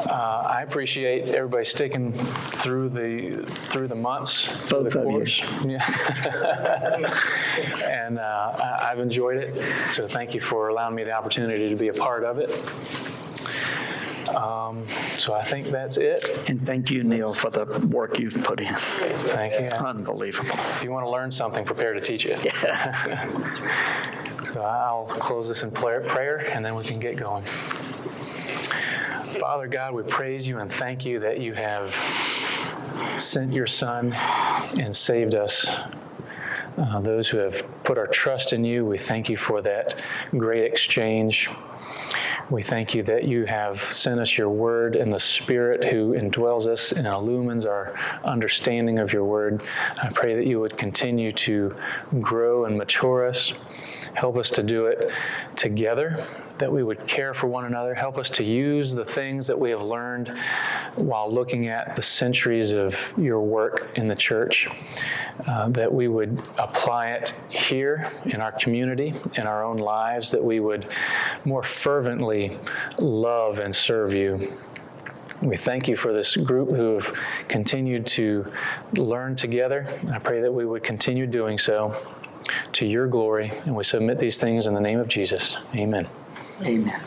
Uh, I appreciate everybody sticking through the through the months through Both the course. Yeah. and uh, I- I've enjoyed it. So thank you for allowing me the opportunity to be a part of it. Um, so I think that's it. And thank you, Neil, for the work you've put in. Thank you. Unbelievable. If you want to learn something, prepare to teach it. Yeah. so I'll close this in prayer, and then we can get going. Father God, we praise you and thank you that you have sent your Son and saved us. Uh, those who have put our trust in you, we thank you for that great exchange. We thank you that you have sent us your word and the Spirit who indwells us and illumines our understanding of your word. I pray that you would continue to grow and mature us. Help us to do it together, that we would care for one another. Help us to use the things that we have learned while looking at the centuries of your work in the church, uh, that we would apply it here in our community, in our own lives, that we would more fervently love and serve you. We thank you for this group who have continued to learn together. I pray that we would continue doing so to your glory, and we submit these things in the name of Jesus. Amen. Amen.